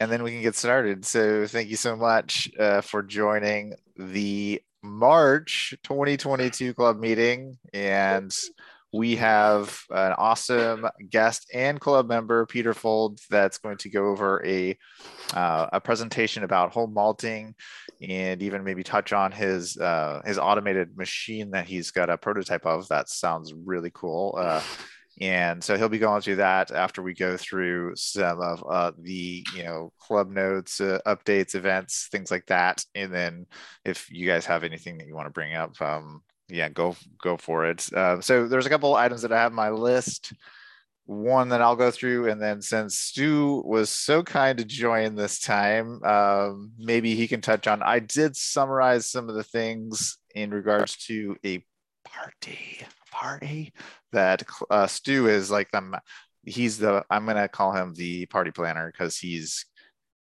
and then we can get started. So thank you so much uh, for joining the March 2022 club meeting. And we have an awesome guest and club member, Peter Fold, that's going to go over a uh, a presentation about home malting and even maybe touch on his uh, his automated machine that he's got a prototype of. That sounds really cool. And so he'll be going through that after we go through some of uh, the you know club notes uh, updates events things like that. And then if you guys have anything that you want to bring up um, yeah go go for it. Uh, so there's a couple items that i have my list. One that i'll go through and then since stu was so kind to join this time um, maybe he can touch on i did summarize some of the things in regards to a party party that uh, Stu is like the he's the I'm gonna call him the party planner because he's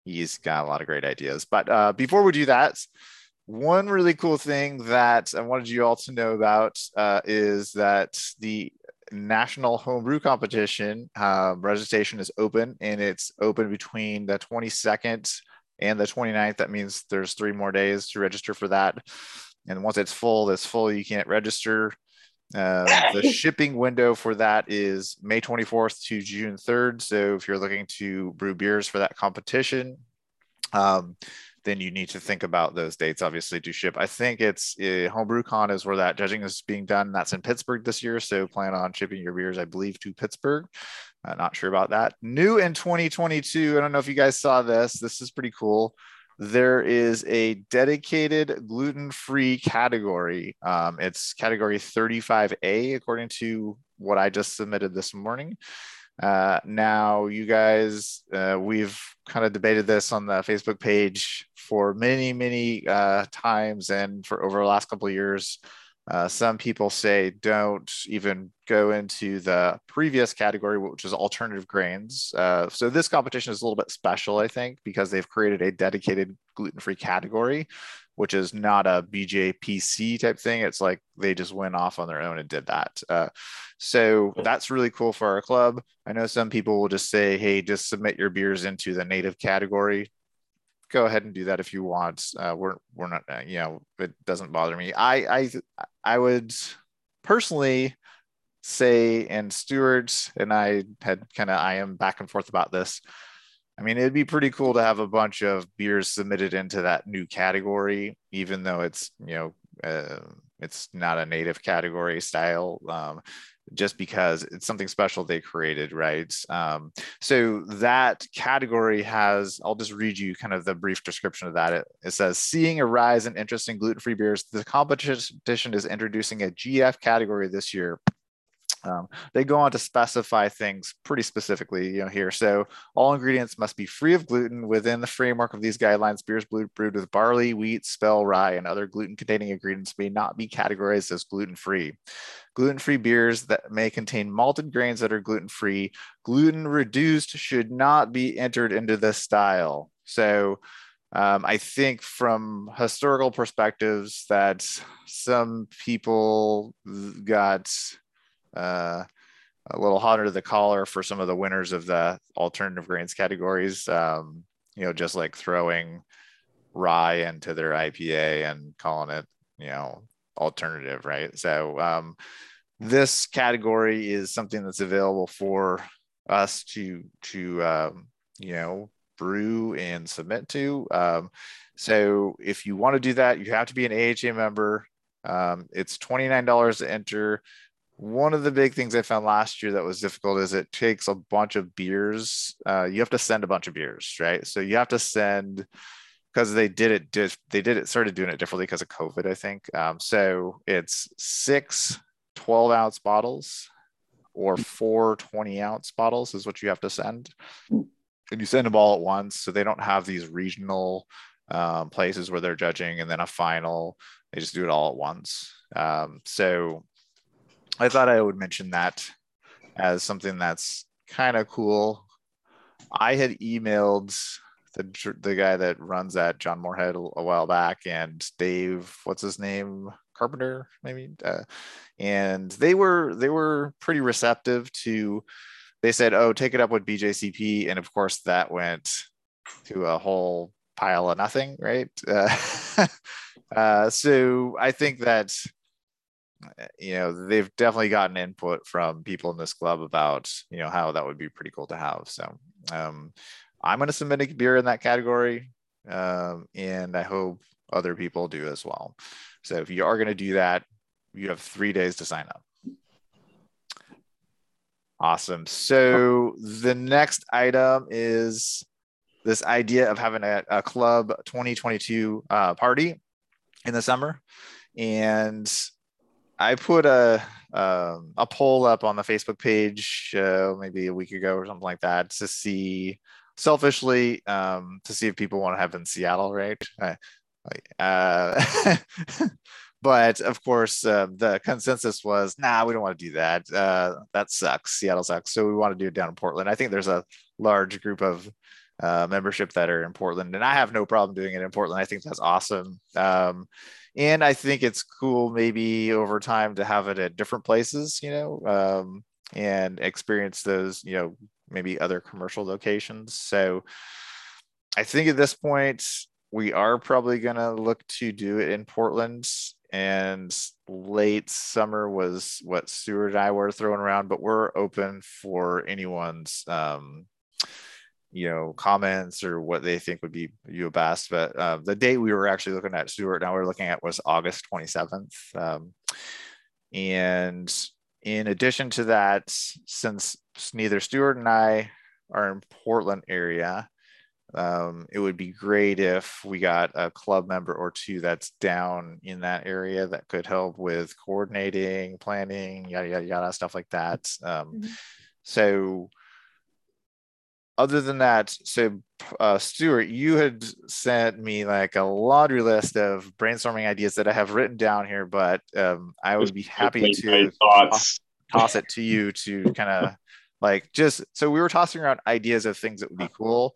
he's got a lot of great ideas. But uh, before we do that, one really cool thing that I wanted you all to know about uh, is that the national homebrew competition um, registration is open and it's open between the 22nd and the 29th that means there's three more days to register for that. And once it's full it's full you can't register um, the shipping window for that is May 24th to June 3rd. So if you're looking to brew beers for that competition, um, then you need to think about those dates obviously to ship. I think it's uh, HomebrewCon is where that judging is being done. That's in Pittsburgh this year. So plan on shipping your beers, I believe, to Pittsburgh. Uh, not sure about that. New in 2022. I don't know if you guys saw this. This is pretty cool there is a dedicated gluten-free category. Um, it's category 35A, according to what I just submitted this morning. Uh, now, you guys, uh, we've kind of debated this on the Facebook page for many, many uh, times, and for over the last couple of years. Uh, some people say don't even go into the previous category, which is alternative grains. Uh, so this competition is a little bit special, I think, because they've created a dedicated gluten-free category, which is not a BJCP type thing. It's like they just went off on their own and did that. Uh, so that's really cool for our club. I know some people will just say, hey, just submit your beers into the native category go ahead and do that if you want. Uh, we're we're not, uh, you know, it doesn't bother me. I I I would personally say, and Stuart and I had kind of I am back and forth about this. I mean, it'd be pretty cool to have a bunch of beers submitted into that new category, even though it's you know uh, it's not a native category style. Um, just because it's something special they created, right? Um, so that category has, I'll just read you kind of the brief description of that. It, it says, seeing a rise in interest in gluten-free beers, the competition is introducing a GF category this year. Um, they go on to specify things pretty specifically, you know, here. So all ingredients must be free of gluten within the framework of these guidelines. Beers brewed with barley, wheat, spelt, rye, and other gluten-containing ingredients may not be categorized as gluten-free. Gluten-free beers that may contain malted grains that are gluten-free, gluten-reduced should not be entered into this style. So um, I think from historical perspectives that some people got uh, a little hotter to the collar for some of the winners of the alternative grains categories. Um, you know, just like throwing rye into their IPA and calling it, you know, alternative, right? So um, this category is something that's available for us to to um, you know brew and submit to. Um, so if you want to do that, you have to be an AHA member. Um, it's $29 to enter one of the big things I found last year that was difficult is it takes a bunch of beers. Uh, you have to send a bunch of beers, right? So you have to send because they did it. They did it? Started doing it differently because of COVID, I think. Um, so it's six 12 ounce bottles or four 20 ounce bottles is what you have to send, and you send them all at once. So they don't have these regional um, places where they're judging and then a final. They just do it all at once. Um, so I thought I would mention that as something that's kind of cool. I had emailed the the guy that runs that John Moorhead a, while back and Dave, what's his name, Carpenter, maybe, uh, and they were they were pretty receptive to. They said, "Oh, take it up with BJCP," and of course that went to a whole pile of nothing, right? Uh, uh, so I think that you know they've definitely gotten input from people in this club about you know how that would be pretty cool to have. So um, I'm going to submit a beer in that category, um, and I hope other people do as well. So if you are going to do that, you have three days to sign up. Awesome. So the next item is this idea of having a, a club 2022 uh, party in the summer, and I put a um, a poll up on the Facebook page uh, maybe a week ago or something like that to see selfishly um, to see if people want to have in Seattle, right? Uh, but of course, uh, the consensus was, nah, we don't want to do that. Uh, that sucks. Seattle sucks. So we want to do it down in Portland. I think there's a large group of uh, membership that are in Portland, and I have no problem doing it in Portland. I think that's awesome. Um, and I think it's cool, maybe over time, to have it at different places, you know, um, and experience those, you know, maybe other commercial locations. So I think at this point, we are probably going to look to do it in Portland and late summer was what Stuart and I were throwing around, but we're open for anyone's um, you know comments or what they think would be you best. But uh, the date we were actually looking at Stuart now we are looking at was August 27th. Um, and in addition to that, since neither Stuart and I are in Portland area, um, it would be great if we got a club member or two that's down in that area that could help with coordinating, planning, yada yada yada, stuff like that. Um, mm-hmm. So, other than that, so uh, Stuart, you had sent me like a laundry list of brainstorming ideas that I have written down here, but um, I would be happy to toss, toss it to you to kind of like just so we were tossing around ideas of things that would be cool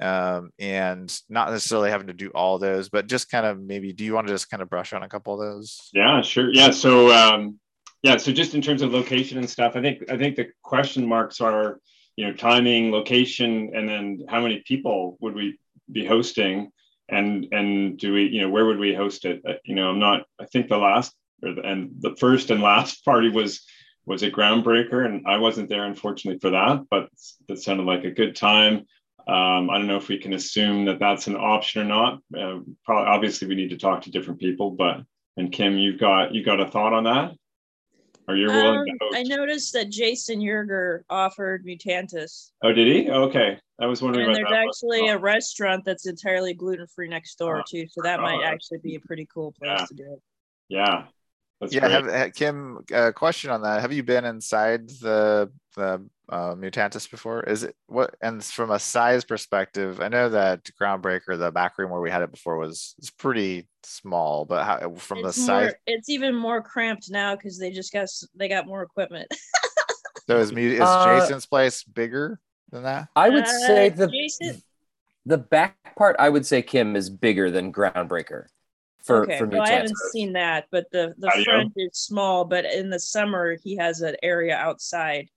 um, and not necessarily having to do all those, but just kind of maybe, do you want to just kind of brush on a couple of those? Yeah, sure. Yeah. So, um, yeah. So just in terms of location and stuff, I think, I think the question marks are, you know, timing, location, and then how many people would we be hosting? And, and do we, you know, where would we host it? Uh, you know, I'm not, I think the last or the, and the first and last party was, was a groundbreaker and I wasn't there unfortunately for that, but that sounded like a good time. Um, I don't know if we can assume that that's an option or not. Uh, probably, obviously, we need to talk to different people. But and Kim, you've got you got a thought on that? Are you willing um, to host? I noticed that Jason Yerger offered Mutantis. Oh, did he? Okay, I was wondering. And there's actually a restaurant that's entirely gluten free next door oh, too, so that might oh, actually be a pretty cool place yeah. to do it. Yeah, that's yeah, have, Kim, uh, question on that. Have you been inside the the uh, Mutantis before? Is it what? And from a size perspective, I know that Groundbreaker, the back room where we had it before, was is pretty small. But how, from it's the size, it's even more cramped now because they just got they got more equipment. so is is uh, Jason's place bigger than that? I would uh, say the Jason... the back part. I would say Kim is bigger than Groundbreaker for okay. for no, I haven't seen that, but the the front is small. But in the summer, he has an area outside,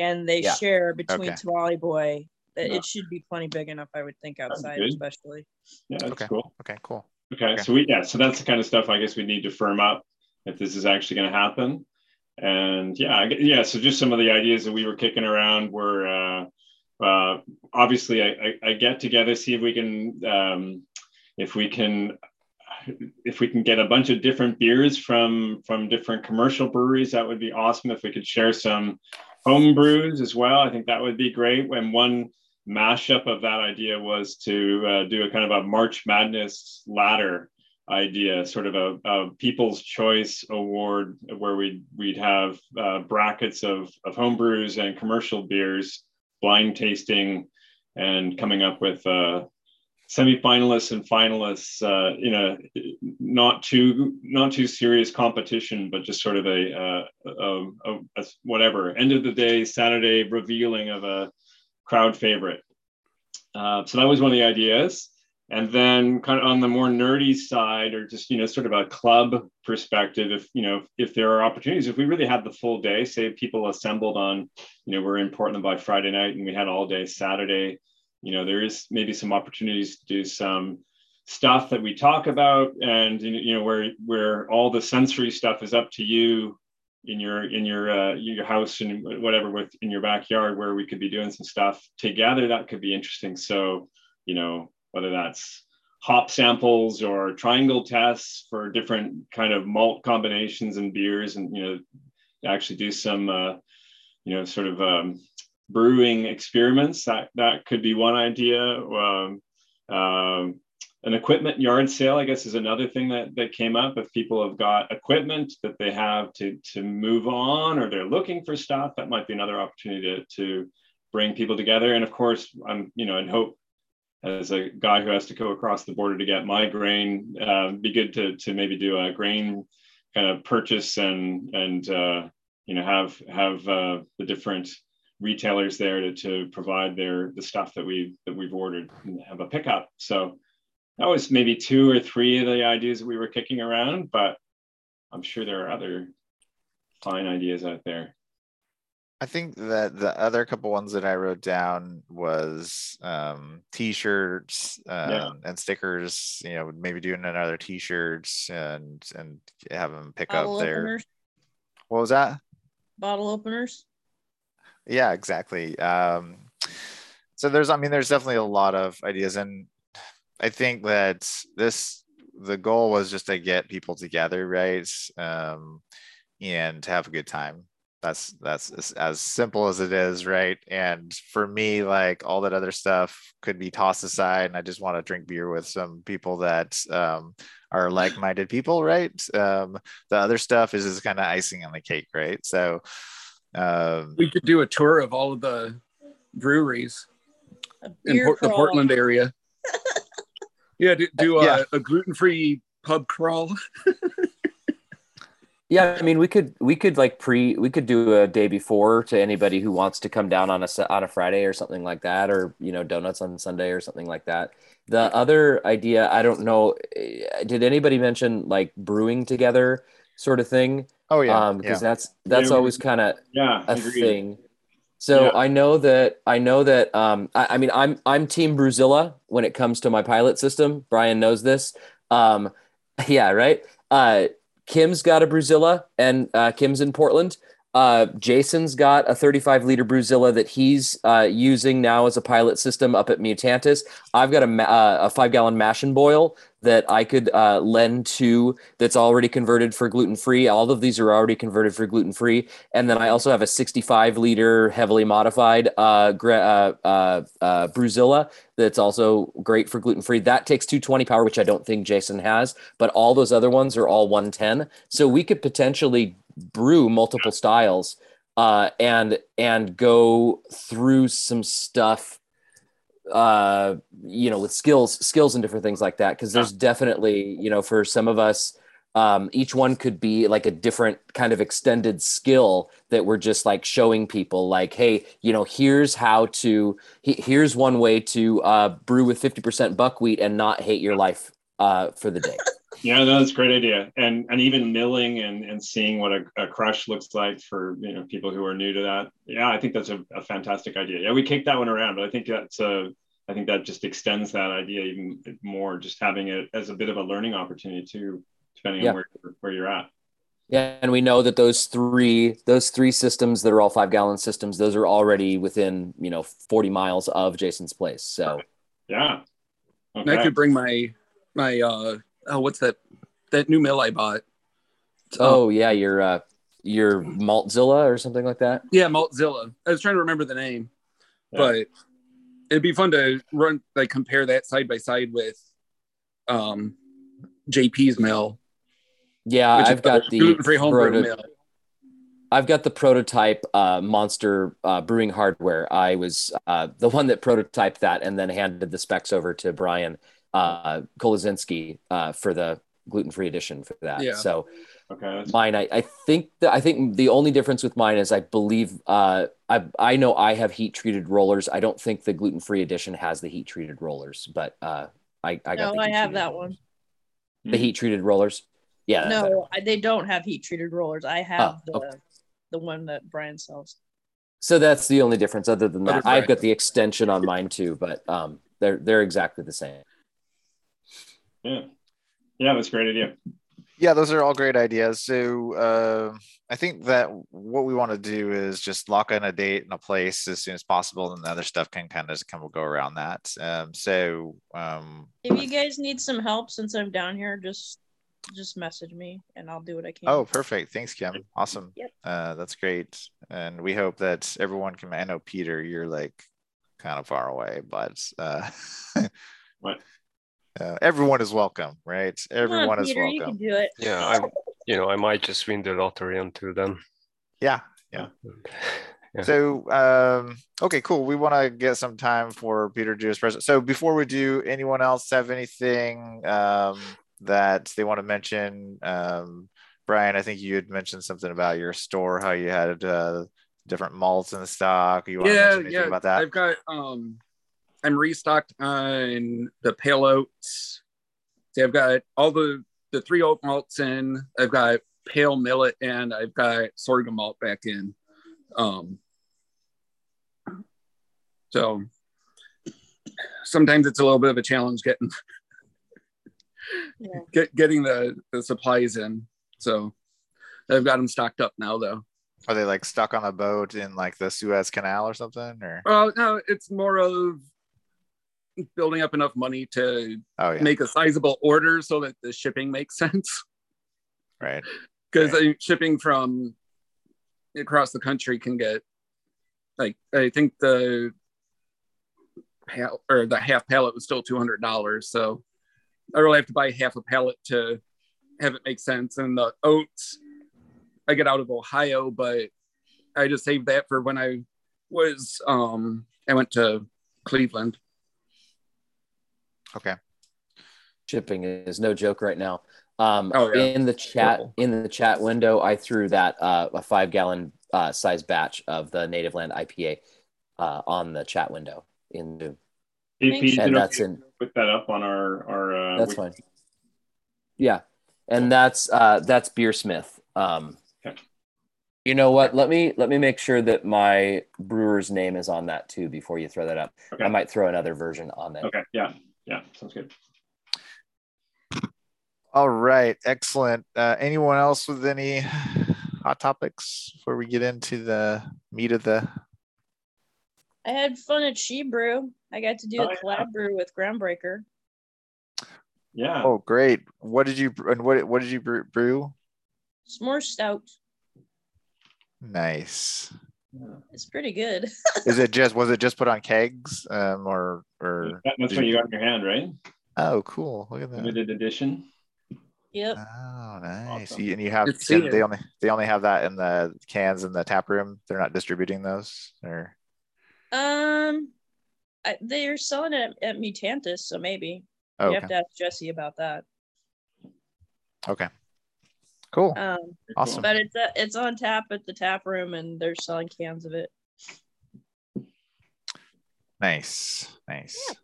and they yeah. share between okay. Tamale Boy. Yeah. It should be plenty big enough, I would think, outside, especially. Yeah, that's okay. cool. Okay, cool. Okay, okay, so we yeah, so that's the kind of stuff I guess we need to firm up if this is actually going to happen. And yeah, yeah. So just some of the ideas that we were kicking around were uh, uh, obviously I, I, I, get together, see if we can um, if we can if we can get a bunch of different beers from from different commercial breweries, that would be awesome. If we could share some home brews as well, I think that would be great. When one mashup of that idea was to uh, do a kind of a March Madness ladder idea, sort of a, a People's Choice Award, where we'd we'd have uh, brackets of of home brews and commercial beers, blind tasting, and coming up with. Uh, semifinalists and finalists uh, in a not too not too serious competition, but just sort of a, uh, a, a, a, whatever end of the day Saturday revealing of a crowd favorite. Uh, so that was one of the ideas. And then kind of on the more nerdy side, or just you know, sort of a club perspective, if you know, if there are opportunities, if we really had the full day, say people assembled on, you know, we're in Portland by Friday night and we had all day Saturday you know there is maybe some opportunities to do some stuff that we talk about and you know where where all the sensory stuff is up to you in your in your uh, your house and whatever with in your backyard where we could be doing some stuff together that could be interesting. So you know whether that's hop samples or triangle tests for different kind of malt combinations and beers and you know actually do some uh, you know sort of um, brewing experiments. That that could be one idea. Um, um, an equipment yard sale i guess is another thing that that came up. If people have got equipment that they have to to move on or they're looking for stuff that might be another opportunity to, to bring people together. And of course i'm you know and hope as a guy who has to go across the border to get my grain uh, be good to to maybe do a grain kind of purchase and and uh, you know have have uh, the different retailers there to, to provide their the stuff that we that we've ordered and have a pickup so that was maybe two or three of the ideas that we were kicking around, but I'm sure there are other fine ideas out there. I think that the other couple ones that I wrote down was um, t-shirts um, yeah. and stickers. You know, maybe doing another t-shirts and and have them pick Bottle up there. What was that? Bottle openers. Yeah, exactly. Um, so there's, I mean, there's definitely a lot of ideas, and I think that this the goal was just to get people together, right? Um, and to have a good time. That's that's as, as simple as it is, right? And for me, like all that other stuff could be tossed aside, and I just want to drink beer with some people that um, are like-minded people, right? Um, the other stuff is just kind of icing on the cake, right? So um, we could do a tour of all of the breweries in Port- the Portland area. Yeah, do, do uh, yeah. a gluten free pub crawl. yeah, I mean, we could we could like pre we could do a day before to anybody who wants to come down on a on a Friday or something like that, or you know, donuts on Sunday or something like that. The other idea, I don't know, eh, did anybody mention like brewing together sort of thing? Oh yeah, because um, yeah. that's that's yeah, always kind of yeah a thing. So yeah. I know that I know that um, I, I, mean I'm I'm Team Brewzilla when it comes to my pilot system. Brian knows this. Um, yeah, right. Uh, Kim's got a Brewzilla, and uh, Kim's in Portland. Uh, Jason's got a 35 liter Brewzilla that he's uh, using now as a pilot system up at Mutantis. I've got a, uh, a five gallon mash and boil that I could uh, lend to that's already converted for gluten free. All of these are already converted for gluten free. And then I also have a 65 liter heavily modified uh, uh, uh, uh, Brewzilla that's also great for gluten free. That takes 220 power, which I don't think Jason has, but all those other ones are all 110. So we could potentially brew multiple styles uh, and and go through some stuff uh you know with skills skills and different things like that. Because there's definitely you know for some of us um each one could be like a different kind of extended skill that we're just like showing people like hey you know here's how to here's one way to uh brew with 50% buckwheat and not hate your life uh for the day yeah no, that's a great idea and and even milling and and seeing what a, a, crush looks like for you know people who are new to that yeah i think that's a, a fantastic idea yeah we kicked that one around but i think that's a I think that just extends that idea even more, just having it as a bit of a learning opportunity too, depending yeah. on where, where you're at. Yeah, and we know that those three those three systems that are all five gallon systems, those are already within you know forty miles of Jason's place. So yeah, okay. I could bring my my uh oh what's that that new mill I bought. Oh, oh yeah, your uh your Maltzilla or something like that. Yeah, Maltzilla. I was trying to remember the name, yeah. but it'd be fun to run like compare that side by side with um JP's mill. Yeah, I've got the gluten-free proto- mill. I've got the prototype uh, monster uh, brewing hardware. I was uh, the one that prototyped that and then handed the specs over to Brian uh, Kolodzinski uh, for the gluten-free edition for that. Yeah. So Okay. Mine, I, I think that I think the only difference with mine is I believe uh, I I know I have heat treated rollers. I don't think the gluten free edition has the heat treated rollers, but uh, I I got. No, I have that one. The heat treated rollers. Yeah. No, I, they don't have heat treated rollers. I have oh, the okay. the one that Brian sells. So that's the only difference. Other than that, I've got the extension on mine too, but um, they're they're exactly the same. Yeah, yeah, that's a great idea. Yeah, those are all great ideas. So uh, I think that what we want to do is just lock in a date and a place as soon as possible, and the other stuff can kind of just kind of go around that. Um, so um, if you guys need some help since I'm down here, just just message me and I'll do what I can. Oh, perfect. Thanks, Kim. Awesome. Yep. Uh, that's great. And we hope that everyone can. I know Peter, you're like kind of far away, but uh, what? Uh, everyone is welcome, right? Everyone on, is welcome. You can do it. Yeah, I, you know, I might just win the lottery until then. Yeah, yeah. yeah. So, um, okay, cool. We want to get some time for Peter to do his present. So, before we do, anyone else have anything um, that they want to mention? Um, Brian, I think you had mentioned something about your store, how you had uh, different malts in stock. You want yeah, to mention yeah. about that? I've got um I'm restocked on the pale oats. See, I've got all the the three oat malts in. I've got pale millet and I've got sorghum malt back in. Um, so sometimes it's a little bit of a challenge getting yeah. get, getting the, the supplies in. So I've got them stocked up now though. Are they like stuck on a boat in like the Suez Canal or something? Or well, no, it's more of building up enough money to oh, yeah. make a sizable order so that the shipping makes sense. Right. Because right. shipping from across the country can get like I think the or the half pallet was still two hundred dollars. So I really have to buy half a pallet to have it make sense. And the oats I get out of Ohio, but I just saved that for when I was um I went to Cleveland. Okay. Shipping is no joke right now. Um, oh, yeah. In the chat, in the chat window, I threw that uh, a five gallon uh, size batch of the Native Land IPA uh, on the chat window in Zoom. AP, and that's in. Put that up on our our. Uh, that's fine. Yeah, and that's uh, that's Beersmith. Um, okay. You know what? Let me let me make sure that my brewer's name is on that too before you throw that up. Okay. I might throw another version on there. Okay. Yeah. Yeah, sounds good. All right, excellent. Uh, anyone else with any hot topics before we get into the meat of the? I had fun at She Brew. I got to do oh, a collab yeah. brew with Groundbreaker. Yeah. Oh, great! What did you and what what did you brew? S'more stout. Nice. It's pretty good. Is it just was it just put on kegs um, or or that's what you got in your hand, right? Oh, cool! Look at that limited edition. Yep. Oh, nice. Awesome. and you have they only they only have that in the cans in the tap room. They're not distributing those, or um, I, they're selling it at, at Mutantis, so maybe oh, you okay. have to ask Jesse about that. Okay. Cool. Um, awesome. But it's uh, it's on tap at the tap room, and they're selling cans of it. Nice, nice. Yeah.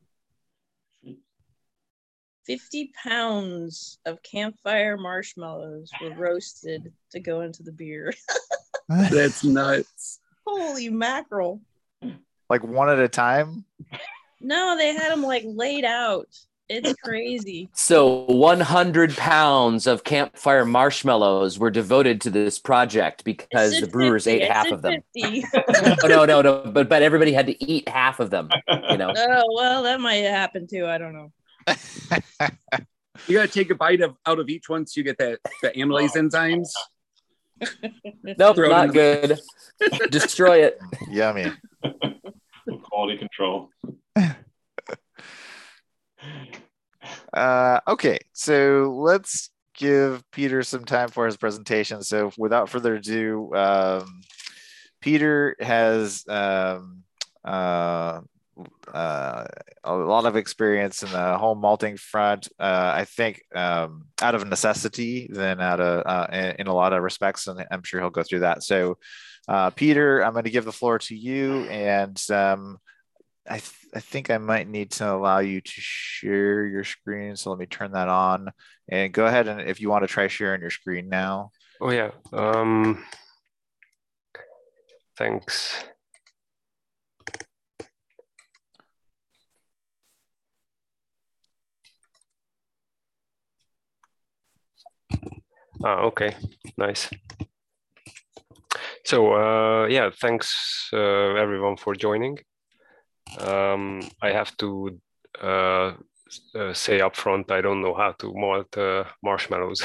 50 pounds of campfire marshmallows were roasted to go into the beer. That's nuts. Holy mackerel. Like one at a time? No, they had them like laid out. It's crazy. So 100 pounds of campfire marshmallows were devoted to this project because the brewers 50. ate half of them. no, no, no, no. But but everybody had to eat half of them. You know. Oh well, that might happen too. I don't know. you gotta take a bite of out of each one so you get that the amylase oh. enzymes. nope, not good. Destroy it. Yummy. Quality control. Uh, okay, so let's give Peter some time for his presentation. So without further ado, um, Peter has um, uh, uh, a lot of experience in the home malting front. Uh, I think um, out of necessity, then out of uh, in, in, a lot of respects, and I'm sure he'll go through that. So, uh, Peter, I'm going to give the floor to you, and um, I, th- I think I might need to allow you to share your screen. So let me turn that on and go ahead and if you want to try sharing your screen now. Oh yeah. Um, thanks. Ah, okay, nice. So uh, yeah, thanks uh, everyone for joining. Um, I have to uh, uh, say up front, I don't know how to malt uh, marshmallows.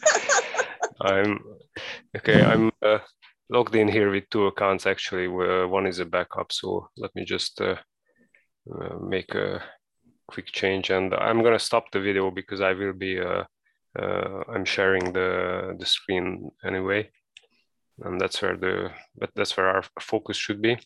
I'm okay. I'm uh, logged in here with two accounts actually. one is a backup, so let me just uh, uh, make a quick change, and I'm gonna stop the video because I will be. Uh, I'm sharing the the screen anyway, and that's where the but that's where our focus should be.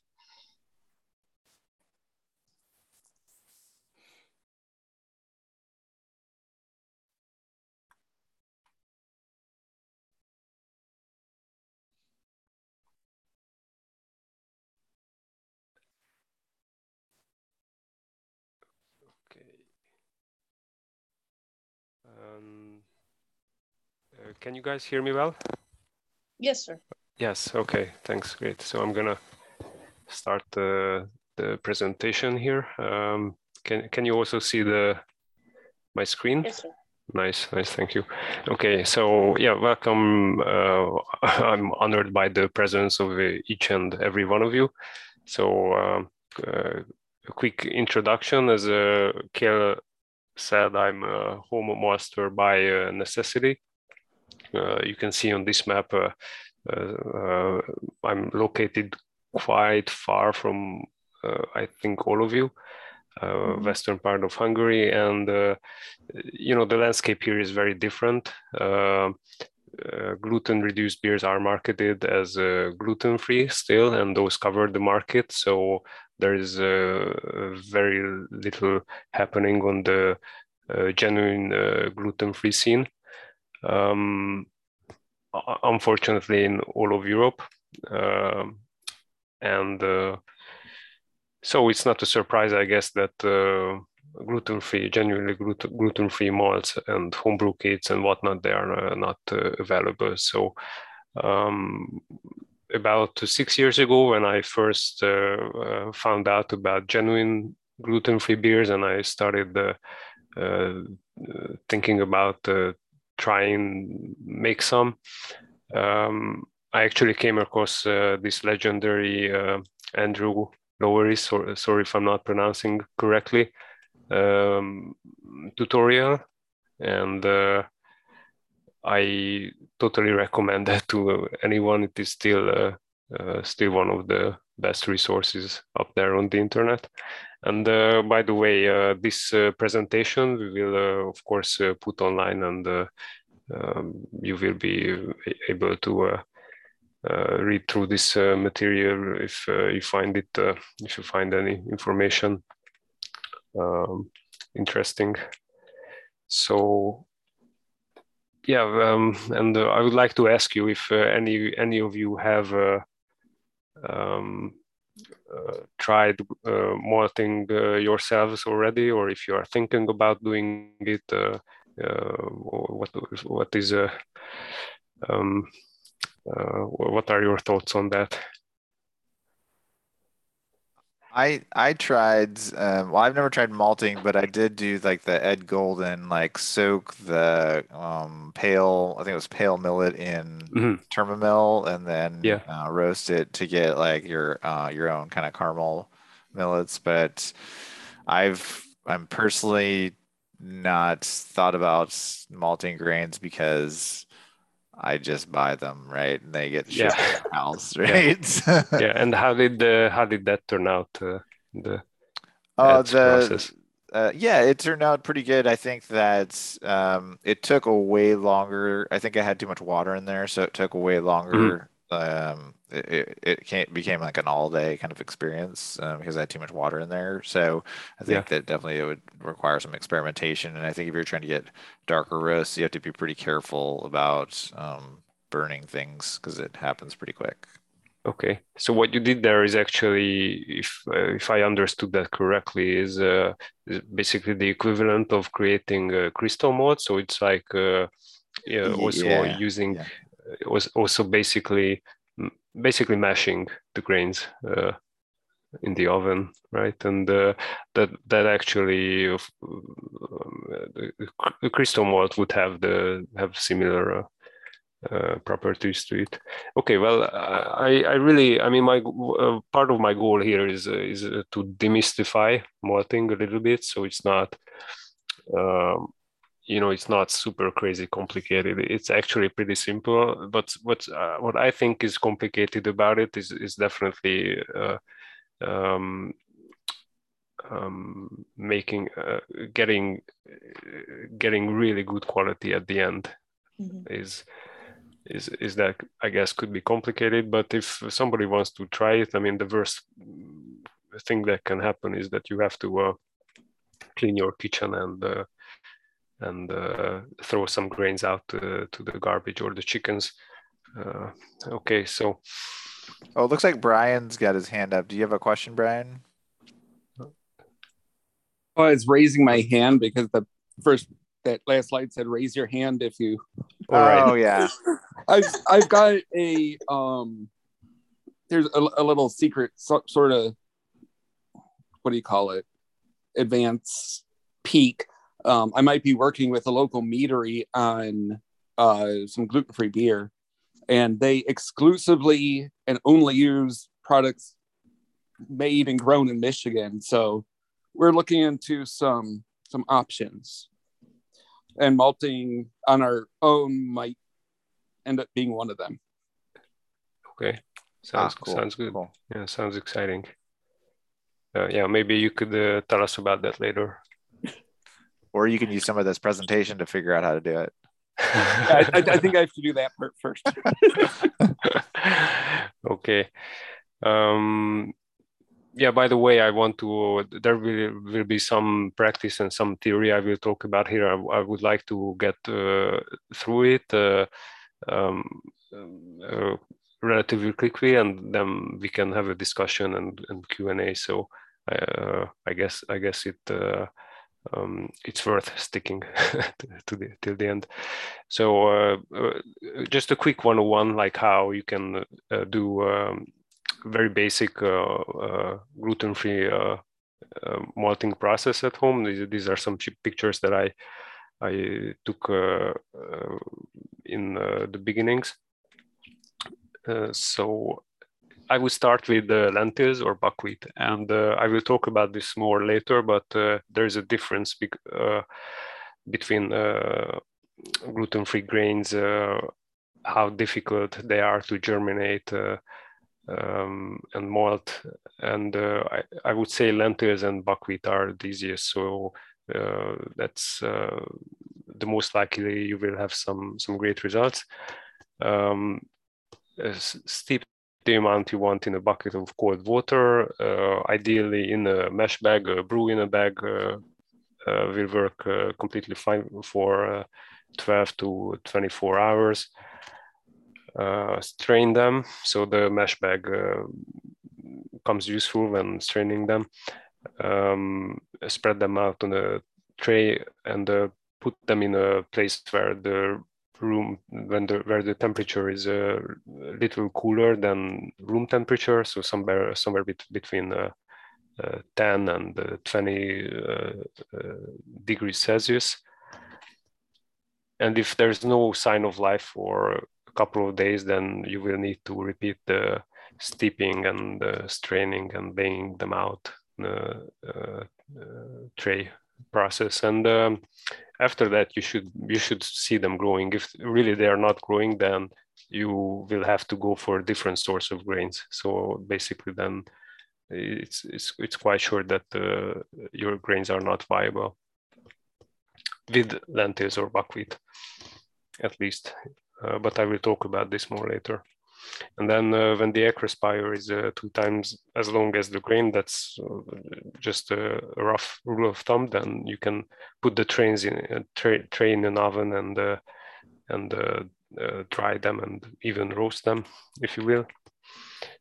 Can you guys hear me well? Yes, sir. Yes, okay, thanks, great. So I'm gonna start the, the presentation here. Um, can, can you also see the my screen? Yes, sir. Nice, nice, thank you. Okay, so yeah, welcome. Uh, I'm honored by the presence of uh, each and every one of you. So um, uh, a quick introduction, as uh, Kale said, I'm a home maltster by uh, necessity. Uh, you can see on this map, uh, uh, I'm located quite far from, I think, all of you. Uh, mm-hmm. western part of Hungary, and uh, you know the landscape here is very different. Uh, gluten-reduced beers are marketed as gluten-free still, and those cover the market. So there is very little happening on the genuine gluten-free scene um, unfortunately in all of Europe. Uh, and uh, so it's not a surprise, I guess, that uh, gluten-free, genuinely gluten-free malts and homebrew kits and whatnot, they are uh, not uh, available. So um, about six years ago, when I first uh, found out about genuine gluten-free beers, and I started thinking about try and make some. Um, I actually came across uh, this legendary uh, Andrew Lavery, or, sorry if I'm not pronouncing correctly, um, tutorial, and uh, I totally recommend that to anyone. It is still uh, uh, still one of the best resources up there on the internet. And uh, by the way, uh, this uh, presentation we will, uh, of course, uh, put online, and um, you will be able to read through this material if you find it, if you find any information um, interesting. So yeah, um, and uh, I would like to ask you if uh, any any of you have uh, um, uh, tried uh, malting uh, yourselves already, or if you are thinking about doing it, what what is um, what are your thoughts on that? I I tried. Um, well, I've never tried malting, but I did do like the Ed Golden, like soak the um, pale. I think it was pale millet in mm-hmm. Thermomil, and then yeah. uh, roast it to get like your uh, your own kind of caramel millets. But I've I'm personally not thought about malting grains because I just buy them, right? And they get shipped yeah. to house, right? Yeah. yeah. And how did the how did that turn out? Uh, the uh, the process? Uh, yeah, it turned out pretty good. I think that um, it took a way longer. I think I had too much water in there, so it took way mm-hmm. longer um, it, it can't, became like an all day kind of experience um, because I had too much water in there. So I think yeah. that definitely it would require some experimentation. And I think if you're trying to get darker roasts, you have to be pretty careful about um, burning things because it happens pretty quick. Okay, so what you did there is actually, if uh, if I understood that correctly, is, uh, is basically the equivalent of creating a crystal malt. So it's like uh, yeah, also yeah. using yeah was also basically basically mashing the grains uh, in the oven, right? And uh, that that actually uh, the crystal malt would have the have similar uh, uh, properties to it. Okay, well, I I really I mean my uh, part of my goal here is is to demystify malting a little bit, so it's not. Um, you know it's not super crazy complicated it's actually pretty simple but what uh, what i think is complicated about it is is definitely uh, um, um, making uh, getting getting really good quality at the end mm-hmm. is is is that i guess could be complicated but if somebody wants to try it i mean the worst thing that can happen is that you have to uh, clean your kitchen and uh, and uh, throw some grains out to, to, the garbage or the chickens. Uh, okay, so. Oh, it looks like Brian's got his hand up. Do you have a question, Brian? Well, I was raising my hand because the first that last slide said raise your hand if you. All right. Oh yeah. I've I've got a um. There's a, a little secret so, sort of. What do you call it? Advance peak um, I might be working with a local meadery on uh, some gluten free beer, and they exclusively and only use products made and grown in Michigan. So we're looking into some some options, and malting on our own might end up being one of them. Okay, sounds ah, cool. sounds good. Cool. Yeah, sounds exciting. Uh, yeah, maybe you could uh, tell us about that later or you can use some of this presentation to figure out how to do it. yeah, I, I, think I have to do that part first. okay. Um, yeah, by the way, I want to, there will, will be some practice and some theory I will talk about here. I, I would like to get uh, through it uh, um, uh, relatively quickly and then we can have a discussion and, and Q&A. So uh, I guess, I guess it, uh, um, it's worth sticking to the till the end. So uh, uh, just a quick one-on-one, like how you can uh, do um, very basic uh, uh, gluten-free uh, malting process at home. These, these are some pictures that I I took in the beginnings. so I will start with the lentils or buckwheat, and uh, I will talk about this more later. But uh, there is a difference be uh, between uh, gluten-free grains, uh, how difficult they are to germinate uh, um, and malt, and I, I, would say lentils and buckwheat are the easiest. So that's the most likely you will have some some great results. Um, steep the amount you want in a bucket of cold water, uh, ideally in a mesh bag, a brew in a bag uh, uh, will work completely fine for 12 to 24 hours. strain them so the mesh bag comes useful when straining them. Um, spread them out on a tray and uh, put them in a place where the room when the where the temperature is a little cooler than room temperature, so somewhere somewhere bet between uh, uh, 10 and uh, 20 uh, uh, degrees Celsius. And if there's no sign of life for a couple of days, then you will need to repeat the steeping and straining and weighing them out a tray process. And um, after that you should you should see them growing. If really they are not growing then you will have to go for a different source of grains. So basically then it's it's, it's quite sure that uh, your grains are not viable with lentils or buckwheat at least. Uh, but i will talk about this more later and then uh, when the acrospire is uh, two times as long as the grain, that's uh, just a, rough rule of thumb. Then you can put the trains in uh, tra tray in an oven and uh, and uh, dry them and even roast them, if you will.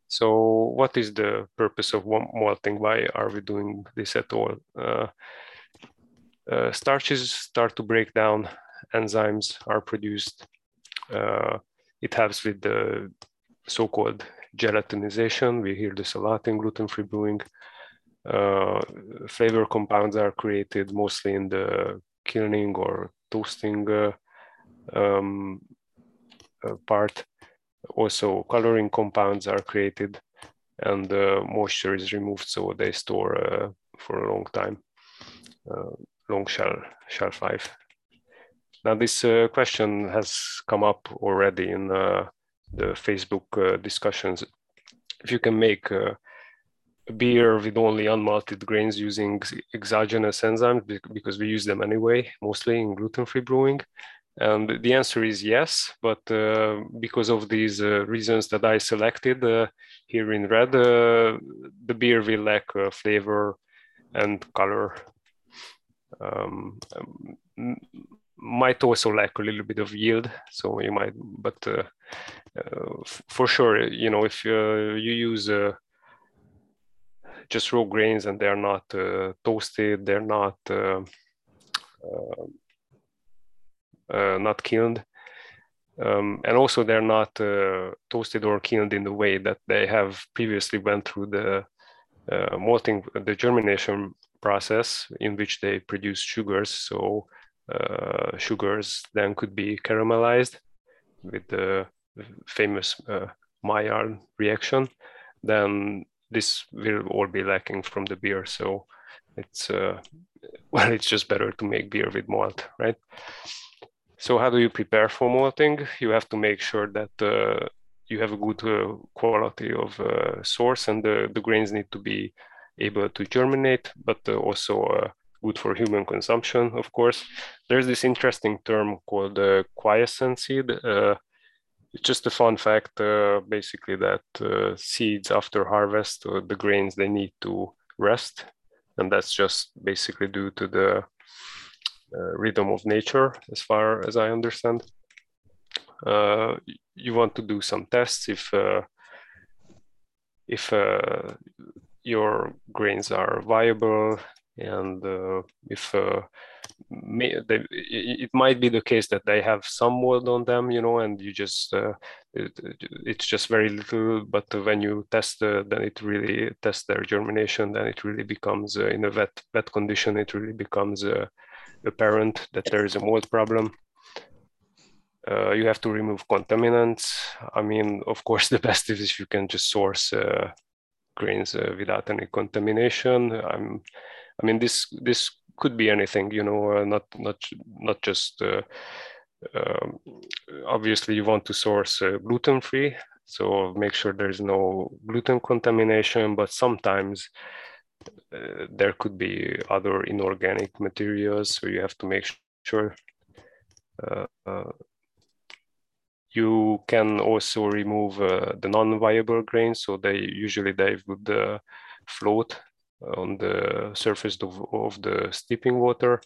So, what is the purpose of malting? Why are we doing this at all? starches start to break down. Enzymes are produced. it helps with the so-called gelatinization. We hear this a lot in gluten-free brewing. Uh, flavor compounds are created mostly in the kilning or toasting uh, um, uh, part. Also, coloring compounds are created and uh, moisture is removed so they store uh, for a long time, uh, long shelf, shelf life. Now this question has come up already in the Facebook discussions. If you can make beer with only unmalted grains using exogenous enzymes because we use them anyway, mostly in gluten-free brewing. And the answer is yes, but uh, because of these uh, reasons that I selected uh, here in red, uh, the beer will lack uh, flavor and color. Um, might also lack a little bit of yield, so you might, but uh, for sure, you know, if you use just raw grains and they're not toasted, they're not uh, not kilned. Um, and also they're not uh, toasted or kilned in the way that they have previously went through the uh, malting, the germination process in which they produce sugars. So uh, sugars then could be caramelized with the famous uh, Maillard reaction. Then this will all be lacking from the beer. So it's uh, well, it's just better to make beer with malt, right? So how do you prepare for malting? You have to make sure that uh, you have a good uh, quality of uh, source and the, the grains need to be able to germinate, but uh, also uh, good for human consumption, of course. There's this interesting term called uh, quiescent seed. it's just a fun fact, basically, that seeds after harvest, the grains, they need to rest. And that's just basically due to the uh, rhythm of nature, as far as I understand. Uh, you want to do some tests if uh, if your grains are viable and uh, if uh, may, they, it might be the case that they have some mold on them you know and you just uh, it, it's just very little but when you test then it really tests their germination then it really becomes in a wet wet condition it really becomes apparent that there is a mold problem. Uh, you have to remove contaminants. I mean, of course, the best is if you can just source uh, grains uh, without any contamination. I'm, I mean, this this could be anything, you know, uh, not not not just. Uh, um, obviously, you want to source uh, gluten free, so make sure there's no gluten contamination. But sometimes uh, there could be other inorganic materials, so you have to make sure. Uh, you can also remove the non-viable grains, so they usually they would float on the surface of, of the steeping water.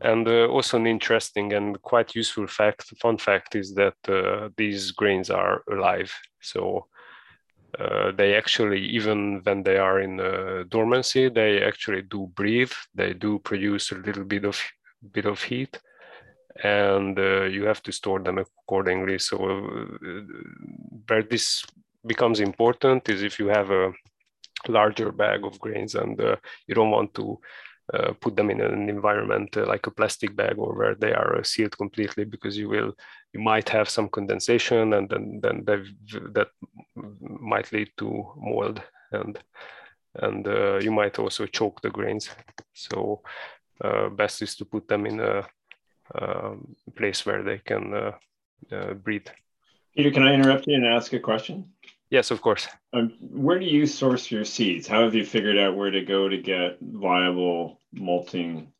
And uh, also an interesting and quite useful fact, fun fact is that these grains are alive. So uh, they actually, even when they are in uh, dormancy, they actually do breathe. They do produce a little bit of bit of heat, and uh, you have to store them accordingly. So, uh, where this becomes important is if you have a larger bag of grains and uh, you don't want to uh, put them in an environment uh, like a plastic bag or where they are uh, sealed completely because you will you might have some condensation and then then that might lead to mold and and uh, you might also choke the grains. So uh, best is to put them in a um, place where they can breathe. Peter can i interrupt you and ask a question Yes, of course. Um, where do you source your seeds? How have you figured out where to go to get viable malting?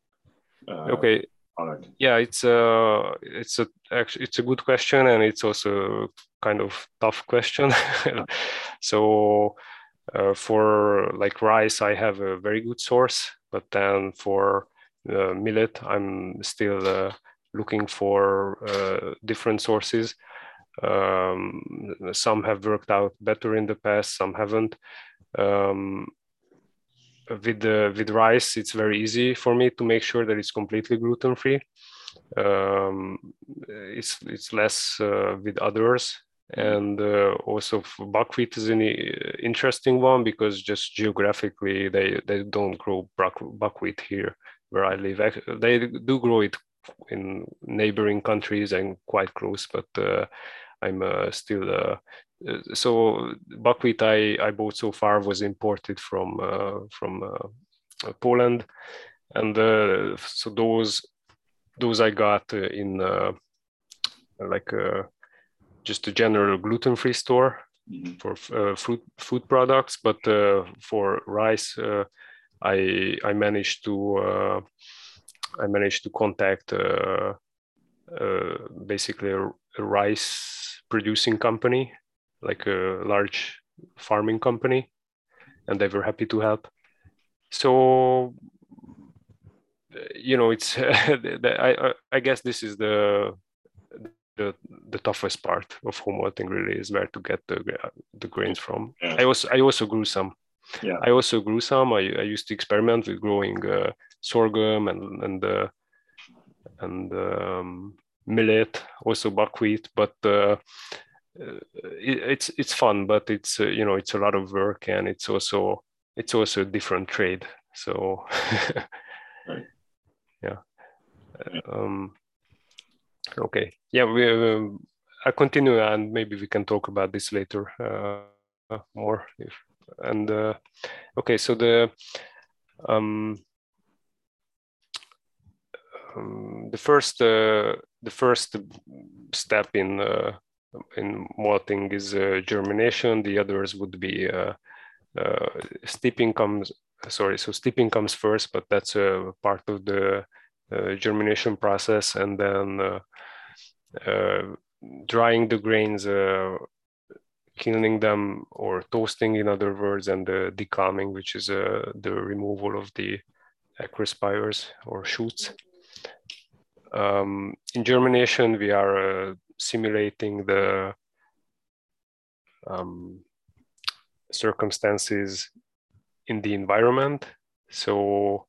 Uh, okay. Product? Yeah, it's a it's a actually it's a good question, and it's also kind of tough question. so, uh, for like rice, I have a very good source, but then for uh, millet, I'm still uh, looking for uh, different sources. Um, some have worked out better in the past, some haven't. Um, with the with rice, it's very easy for me to make sure that it's completely gluten free. Um, it's it's less uh, with others. and uh, also buckwheat is an interesting one because just geographically they they don't grow buckwheat here where I live. They do grow it in neighboring countries and quite close, but uh, I'm uh, still uh, so buckwheat I, I bought so far was imported from uh, from uh, Poland, and so those those I got in like just a general gluten-free store mm-hmm. for uh, food food products, but uh, for rice, uh, I I managed to I managed to contact uh, uh, basically a, a, rice producing company, like a large farming company, and they were happy to help. So you know, it's I I guess this is the the the toughest part of home malting really is where to get the the grains from. Yeah. I also I also grew some. Yeah. I also grew some. I, I used to experiment with growing uh, sorghum and and uh, and um, millet, also buckwheat, but uh, it, it's it's fun, but it's uh, you know it's a lot of work and it's also it's also a different trade. So right. yeah. Um, Okay. Yeah, we. Um, I continue, and maybe we can talk about this later uh, more. If, and uh, okay, so the um, um, the first uh, the first step in uh, in malting is uh, germination. The others would be uh, steeping comes. Sorry, so steeping comes first, but that's a part of the germination process, and then uh, drying the grains, uh, kilning them or toasting, in other words, and the deculming, which is uh, the removal of the acrospires or shoots. Um, in germination, we are uh, simulating the um, circumstances in the environment. So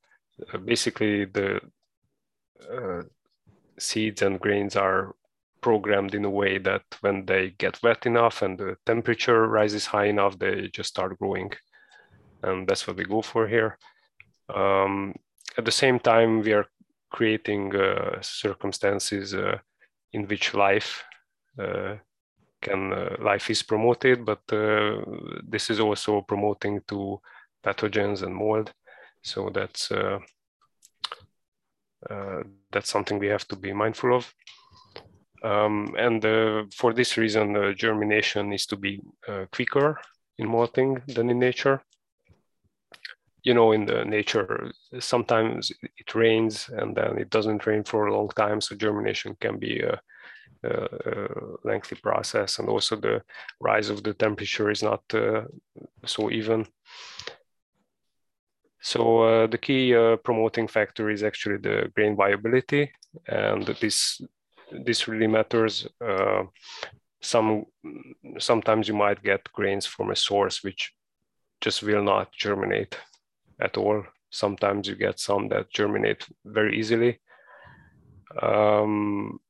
uh, basically, the uh, seeds and grains are programmed in a way that when they get wet enough and the temperature rises high enough, they just start growing. And that's what we go for here. Um, at the same time, we are creating uh, circumstances uh, in which life uh, can uh, life is promoted, but uh, this is also promoting to pathogens and mold. So that's uh, that's something we have to be mindful of. Um, and uh, for this reason, uh, germination needs to be uh, quicker in malting than in nature. You know, in the nature, sometimes it rains and then it doesn't rain for a long time. So germination can be a, a, a lengthy process. And also the rise of the temperature is not uh, so even. So uh, the key uh, promoting factor is actually the grain viability. And this this really matters. Uh, some sometimes you might get grains from a source which just will not germinate at all. Sometimes you get some that germinate very easily. Um,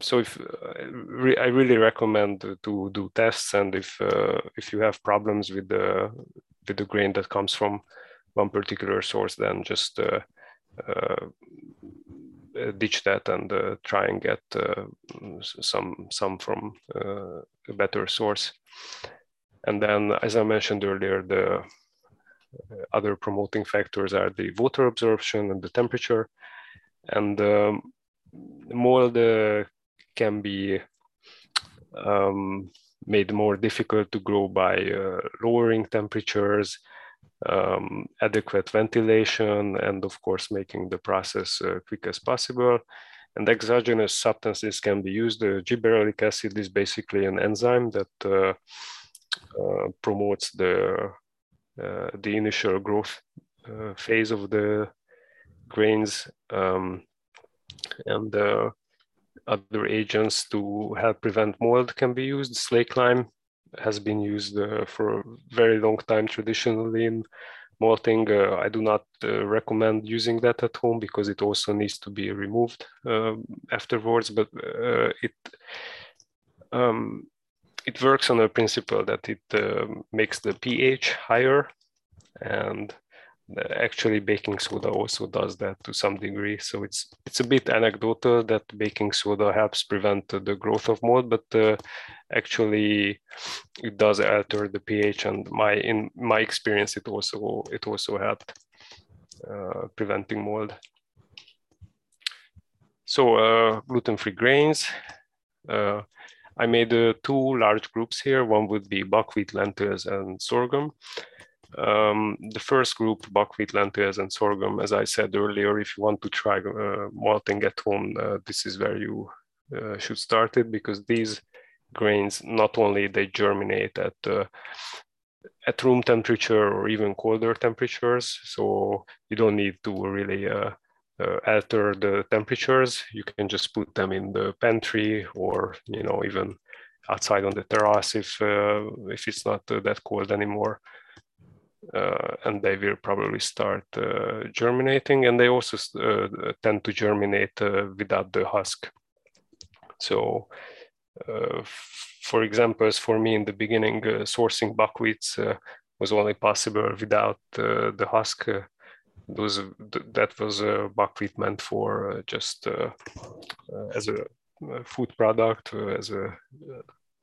so if uh, I really recommend to do tests, and if uh, if you have problems with the with the grain that comes from one particular source, then just uh, uh ditch that and uh, try and get uh, some some from a better source. And then, as I mentioned earlier, the other promoting factors are the water absorption and the temperature. And um, mold uh, can be um, made more difficult to grow by uh, lowering temperatures, um, adequate ventilation, and of course, making the process uh, quick as possible. And exogenous substances can be used. The gibberellic acid is basically an enzyme that uh, uh, promotes the, uh, the initial growth uh, phase of the grains um, and uh, other agents to help prevent mold can be used. Slake lime has been used uh, for a very long time traditionally in malting. Uh, I do not uh, recommend using that at home because it also needs to be removed um, afterwards. But it um, it works on a principle that it uh, makes the pH higher and actually baking soda also does that to some degree so it's it's a bit anecdotal that baking soda helps prevent the growth of mold but uh, actually it does alter the ph and my in my experience it also it also helped uh, preventing mold so uh, gluten-free grains uh, I made uh, two large groups here. One would be buckwheat, lentils, and sorghum. Um, the first group, buckwheat, lentils, and sorghum, as I said earlier, if you want to try uh, malting at home, uh, this is where you uh, should start it because these grains, not only they germinate at uh, at room temperature or even colder temperatures, so you don't need to really uh, uh, alter the temperatures. You can just put them in the pantry or you know even outside on the terrace if if it's not that cold anymore uh, Uh, and they will probably start uh, germinating and they also uh, tend to germinate uh, without the husk. So uh, for examples, for me in the beginning, sourcing buckwheats was only possible without the husk those that was a buckwheat meant for uh, just uh, uh, as a food product as a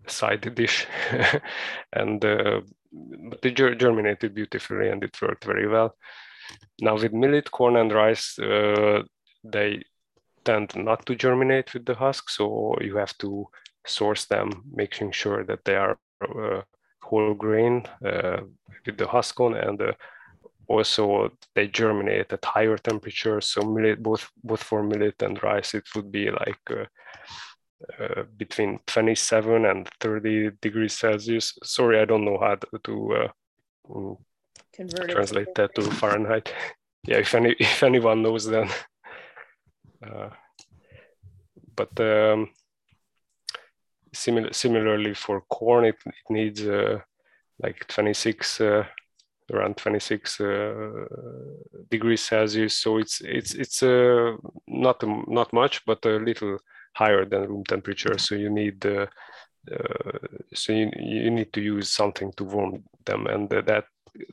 side dish and but they germinated beautifully and it worked very well. Now with millet, corn and rice, uh, they tend not to germinate with the husk, so you have to source them, making sure that they are uh, whole grain uh, with the husk on, and uh, also they germinate at higher temperatures. So millet, both both for millet and rice, it would be like uh, between 27 and 30 degrees Celsius. Sorry, I don't know how to uh, mm, translate that to Fahrenheit. yeah, if any if anyone knows, then. Uh, but um, similar, similarly for corn, it, it needs uh, like 26 uh, around 26 uh, degrees Celsius. So it's it's it's uh, not not much, but a little higher than room temperature. So you need uh, uh, so you, you need to use something to warm them, and that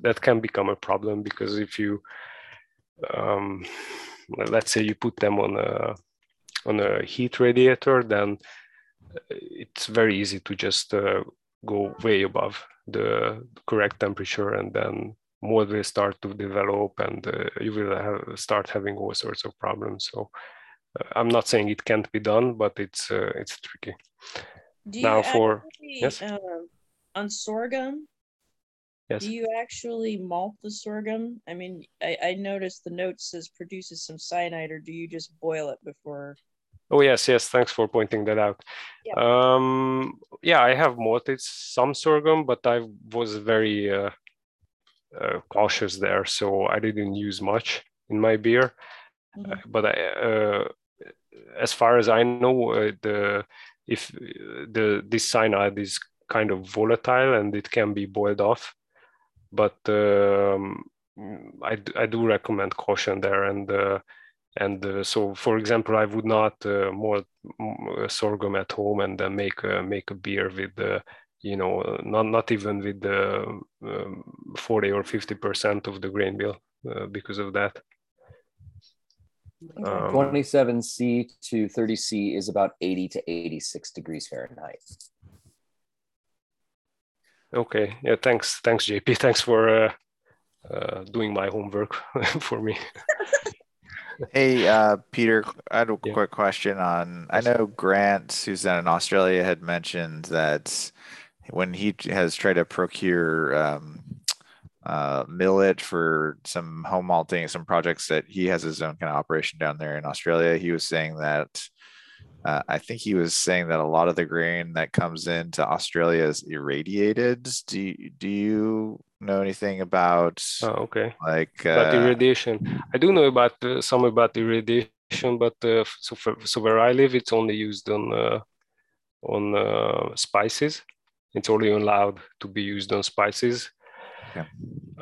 that can become a problem because if you um, let's say you put them on a on a heat radiator, then it's very easy to just uh, go way above the correct temperature, and then mold will start to develop, and uh, you will have, start having all sorts of problems. So I'm not saying it can't be done, but it's uh, it's tricky. Do now for yes uh, on sorghum. Yes. Do you actually malt the sorghum? I mean, I, I noticed the note says produces some cyanide, or do you just boil it before? Oh yes, yes. Thanks for pointing that out. Yeah. Um, yeah, I have malted some sorghum, but I was very uh, uh, cautious there, so I didn't use much in my beer. Mm-hmm. Uh, but I, uh, as far as I know, uh, the if the this cyanide is kind of volatile and it can be boiled off, but um, I, I do recommend caution there. And uh, and uh, so for example I would not uh, more sorghum at home and then make a, make a beer with the you know not not even with the um, 40 or 50 percent of the grain bill uh, because of that um, 27C to 30C is about 80 to 86 degrees Fahrenheit. Okay. Yeah. Thanks. Thanks, JP. Thanks for uh, uh, doing my homework for me. hey, uh, Peter, I had a yeah. quick question on. I know Grant, who's in Australia, had mentioned that when he has tried to procure um, uh, millet for some home malting, some projects that he has his own kind of operation down there in Australia. He was saying that uh, I think he was saying that a lot of the grain that comes into Australia is irradiated. Do you, do you know anything about? Oh, okay. Like about uh, irradiation, I do know about uh, some about irradiation, but uh, so for, so where I live, it's only used on uh, on uh, spices. It's only allowed to be used on spices Okay.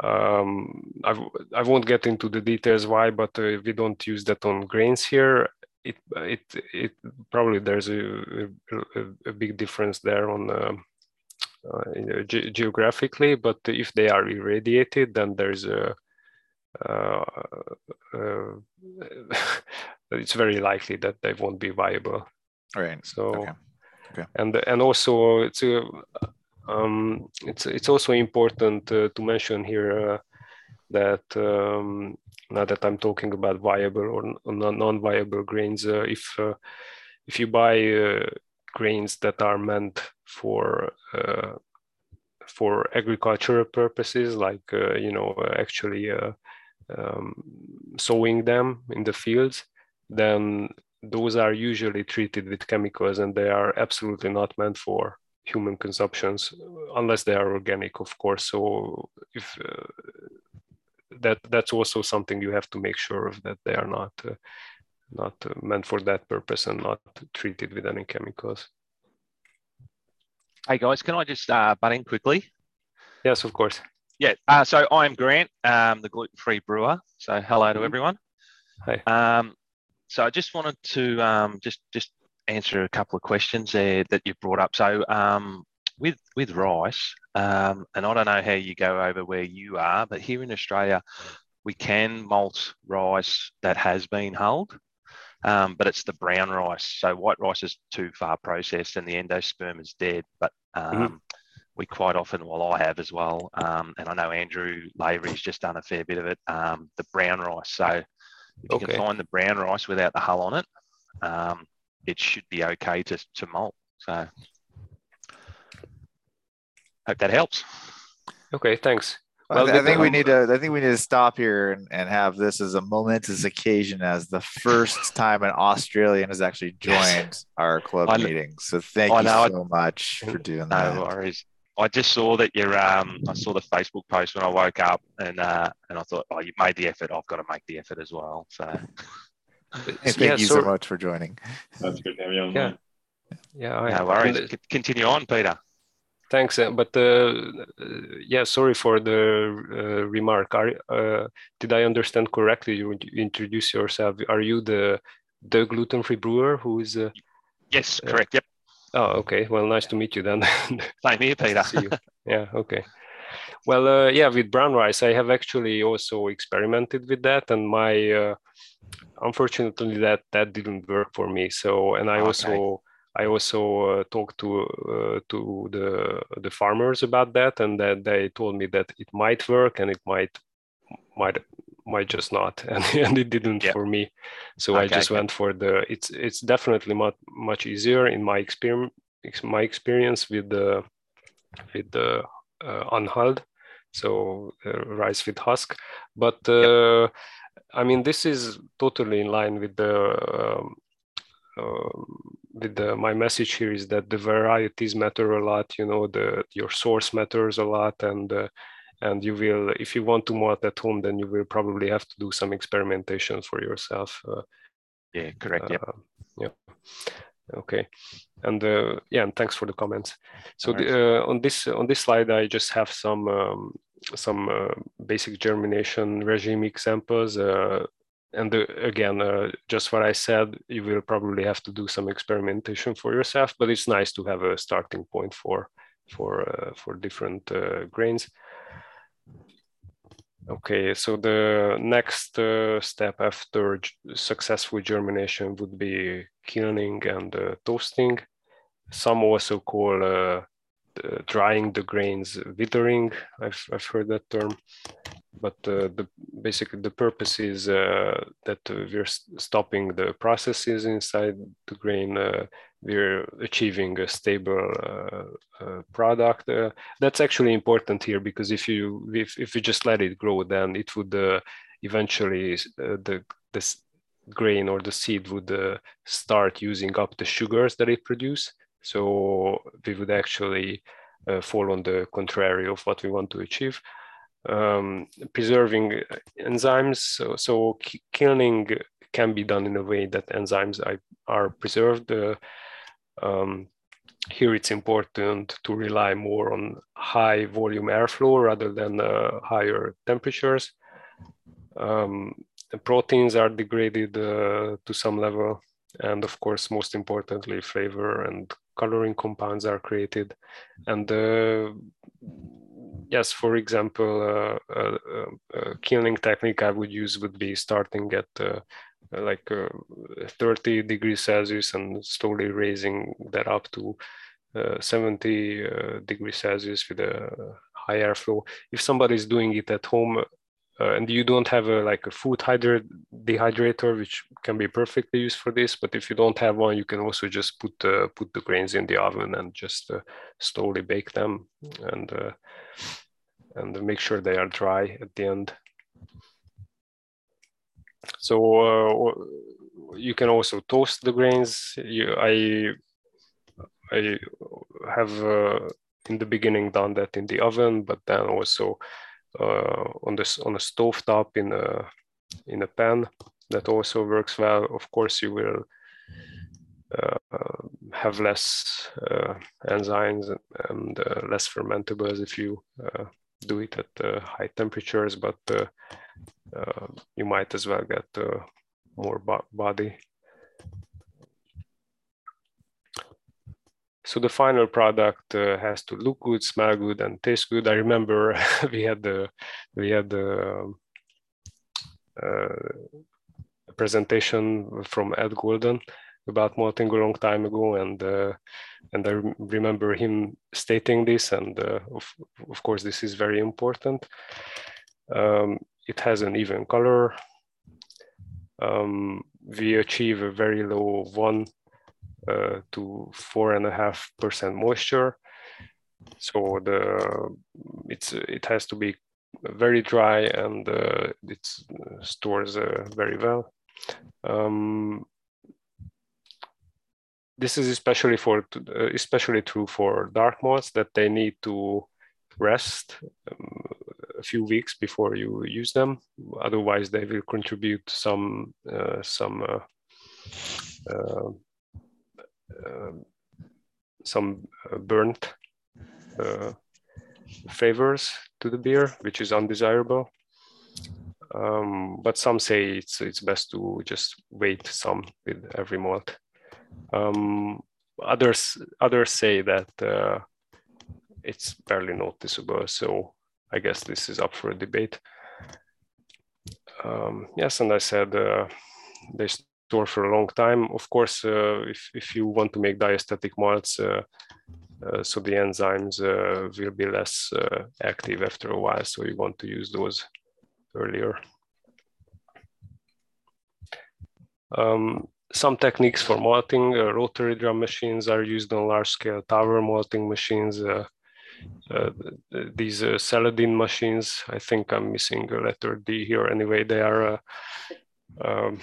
Um, I, I won't get into the details why, but uh, we don't use that on grains here. It it it probably there's a, a, a big difference there on uh, uh, ge geographically, but if they are irradiated, then there's a uh, uh, it's very likely that they won't be viable. Right. So, okay. Okay. and and also it's a, um, it's it's also important uh, to mention here uh, that um, now that I'm talking about viable or non-viable grains, uh, if uh, if you buy grains that are meant for for agricultural purposes, like you know actually um, sowing them in the fields, then those are usually treated with chemicals and they are absolutely not meant for human consumptions unless they are organic of course so if uh, that that's also something you have to make sure of that they are not uh, not uh, meant for that purpose and not treated with any chemicals hey guys can i just uh, butt in quickly yes of course yeah, uh, so I'm Grant, um, the gluten-free brewer. So hello to mm-hmm. everyone. Hey. Um, so I just wanted to um, just just answer a couple of questions there that you brought up. So um, with with rice, um, and I don't know how you go over where you are, but here in Australia, we can malt rice that has been hulled, um, but it's the brown rice. So white rice is too far processed, and the endosperm is dead. But mm-hmm we quite often, well, I have as well, um, and I know Andrew Lavery's just done a fair bit of it, um, the brown rice. So if you okay. can find the brown rice without the hull on it, um, it should be okay to, to malt. So hope that helps. Okay, thanks. Well, I, I think we need to. I think we need to stop here and, and have this as a momentous occasion, as the first time an Australian has actually joined yes. our club meeting. So thank I you so much for doing no that. No worries. I just saw that you're. Um, I saw the Facebook post when I woke up, and uh, and I thought, oh, you made the effort. I've got to make the effort as well. So, thank yeah, you so, so, much for joining. That's good to have you on. Yeah, yeah. no worries. Continue on, Peter. Thanks, uh, but uh, yeah, sorry for the uh, remark. Are, uh, did I understand correctly? You introduce yourself. Are you the the gluten free brewer who is? Uh, yes, correct. Yep. Oh, okay. Well, nice to meet you then. Same here, Peter. see you. Yeah, okay. Well, uh, yeah, with brown rice, I have actually also experimented with that, and my uh, unfortunately that that didn't work for me. So, and I okay. also I also uh, talked to uh, to the the farmers about that, and that they told me that it might work and it might might might just not and, and it didn't yeah. for me so okay, i just okay. went for the it's it's definitely much much easier in my experience my experience with the with the uh, unhulled so uh, rice with husk. But uh, yep. i mean this is totally in line with the um, uh, with the, my message here is that the varieties matter a lot you know the your source matters a lot and uh, and you will if you want to malt at home then you will probably have to do some experimentation for yourself uh, yeah correct yeah yeah. Okay. And uh, yeah and thanks for the comments. So the, uh, on this on this slide i just have some um, some uh, basic germination regime examples uh, and the, again uh, just what i said you will probably have to do some experimentation for yourself but it's nice to have a starting point for for for different grains Okay, so the next uh, step after successful germination would be kilning and uh, toasting. Some also call uh, drying the grains withering. I've, I've heard that term. But uh, the basically the purpose is uh, that we're stopping the processes inside the grain uh, we're achieving a stable uh, product. That's actually important here because if you if, if you just let it grow, then it would eventually the this grain or the seed would start using up the sugars that it produces. So we would actually fall on the contrary of what we want to achieve. Um, preserving enzymes, so, so kilning can be done in a way that enzymes are preserved. Uh, um, here it's important to rely more on high volume airflow rather than uh, higher temperatures. Um, proteins are degraded uh, to some level. And of course, most importantly, flavor and coloring compounds are created. And uh, yes, for example, uh, uh, uh, kilning technique I would use would be starting at uh, like 30 degrees Celsius and slowly raising that up to 70 degrees Celsius with a high airflow. If somebody is doing it at home, uh, and you don't have a like a food dehydrator which can be perfectly used for this but if you don't have one you can also just put uh, put the grains in the oven and just uh, slowly bake them and uh, and make sure they are dry at the end. So uh, you can also toast the grains. You, i i have uh, in the beginning done that in the oven but then also on this on a stove top in a in a pan that also works well. Of course you will uh, have less uh, enzymes and uh, less fermentables if you uh, do it at high temperatures but you might as well get more bo body so the final product uh, has to look good, smell good, and taste good. I remember we had the we had the uh, presentation from Ed Golden about malting a long time ago, and uh, and I remember him stating this, and uh, of of course this is very important. Um, it has an even color. Um, we achieve a very low one uh, to four and a half percent moisture. So the it's it has to be very dry and uh, it stores uh, very well. Um, this is especially for uh, especially true for dark malts that they need to rest um, a few weeks before you use them. Otherwise, they will contribute some uh, some uh, um, some uh, burnt uh, flavors to the beer, which is undesirable. Um, but some say it's it's best to just wait some with every malt. Um, others others say that uh, it's barely noticeable. So I guess this is up for a debate. Um, yes, and I said uh, they store for a long time. Of course, uh, if, if you want to make diastatic malts, uh, uh, so the enzymes will be less active after a while. So you want to use those earlier. Um, some techniques for malting, uh, rotary drum machines are used on large scale tower malting machines. Uh, uh, these Saladin machines, I think I'm missing a letter D here. Anyway, they are um,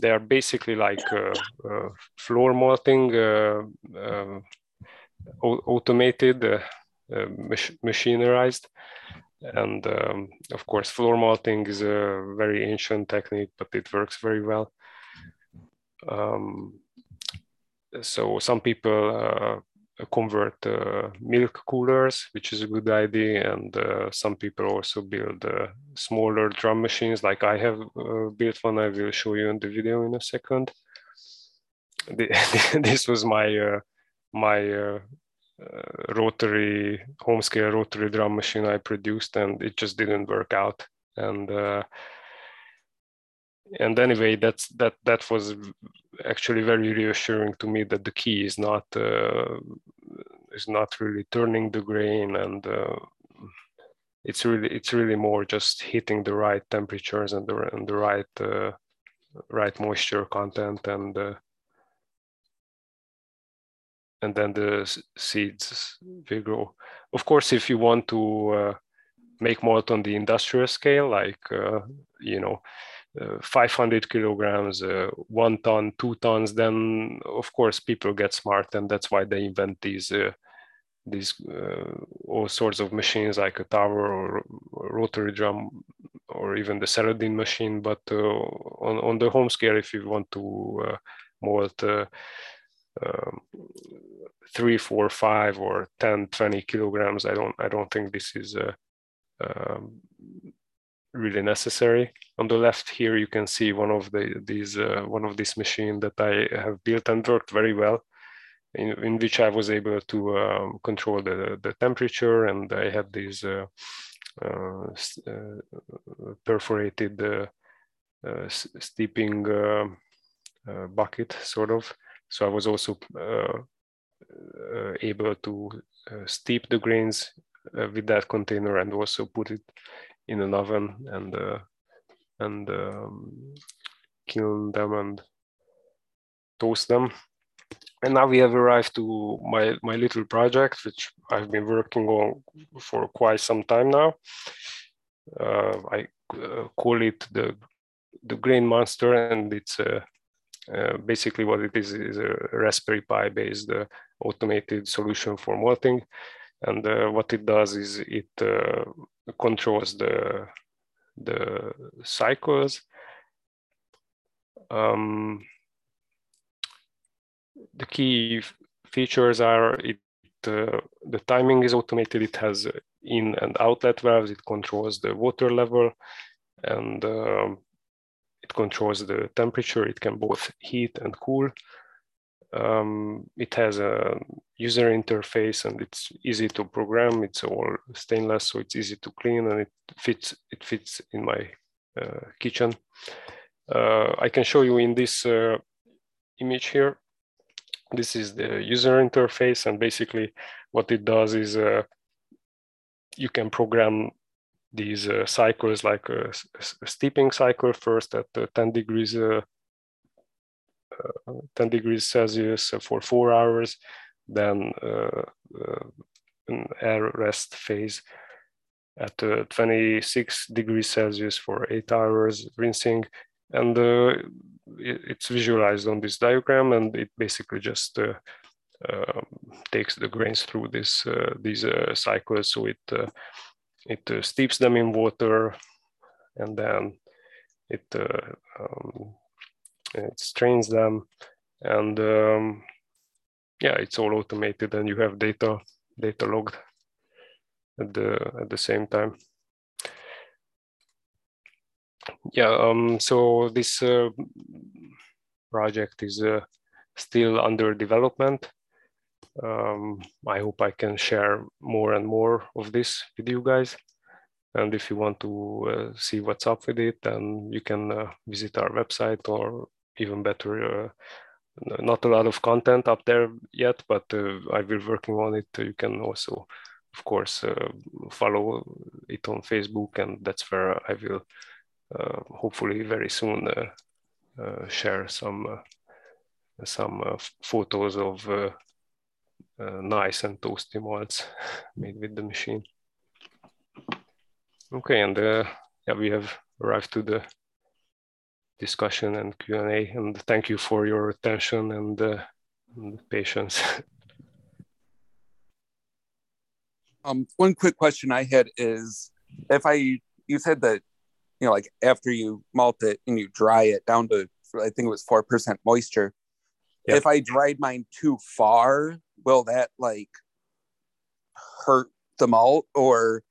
they are basically like uh, uh, floor malting, uh, automated, mach machinerized. And um, of course, floor malting is a very ancient technique, but it works very well. Um, so some people convert uh, milk coolers, which is a good idea. And uh, some people also build uh, smaller drum machines, like I have uh, built one. I will show you in the video in a second. The, this was my uh, my uh, rotary home scale rotary drum machine I produced, and it just didn't work out. And and anyway, that's that that was actually very reassuring to me that the key is not uh, is not really turning the grain and uh, it's really it's really more just hitting the right temperatures and the and the right uh, right moisture content and uh, and then the seeds will grow. Of course, if you want to uh, make malt on the industrial scale, like uh, you know, uh, 500 kilograms, uh, one ton, two tons, then of course people get smart, and that's why they invent these uh, these all sorts of machines like a tower or, rotary drum or even the Saladin machine. But on on the home scale, if you want to malt um, three, four, five, or 10, 20 kilograms, I don't I don't think this is uh, um, really necessary. On the left here, you can see one of the these uh, one of these machine that I have built and worked very well. in, in which I was able to um, control the, the temperature and I had these uh, uh, uh perforated uh, uh, steeping bucket sort of. So I was also able to steep the grains with that container and also put it in an oven and and um, kiln them and toast them and now we have arrived to my, my little project, which I've been working on for quite some time now. Uh, I uh, call it the, the Grain Monster, and it's uh, uh basically what it is is a Raspberry Pi based uh, automated solution for malting. And uh, what it does is it controls the, the cycles. Um, the key features are it uh, the timing is automated. It has in and outlet valves. It controls the water level, and um, it controls the temperature. It can both heat and cool. Um, it has a user interface and it's easy to program. It's all stainless, so it's easy to clean and it fits. It fits in my uh, kitchen. Uh, I can show you in this uh, image here this is the user interface and basically what it does is uh, you can program these uh, cycles like a, a, steeping cycle first at uh, 10 degrees 10 degrees Celsius for four hours, then uh, an air rest phase at 26 degrees Celsius for eight hours, rinsing, and it's visualized on this diagram and it basically just uh, um, takes the grains through this uh, these uh, cycles. So it uh, it uh, steeps them in water and then it uh, um, it strains them. And um, yeah it's all automated and you have data data logged at the at the same time. Yeah um, so this uh, project is uh, still under development. Um, i hope i can share more and more of this with you guys. And if you want to uh, see what's up with it then you can uh, visit our website or even better uh, not a lot of content up there yet but uh, i've been working on it you can also of course follow it on facebook and that's where i will uh, hopefully very soon uh, uh, share some some photos of nice and toasty malts made with the machine. Okay, and yeah, we have arrived to the discussion and Q&A and thank you for your attention and, uh, and patience. um, one quick question I had is if I, you said that you know, like after you malt it and you dry it down to, I think it was 4% moisture. Yep. If I dried mine too far, will that like hurt the malt or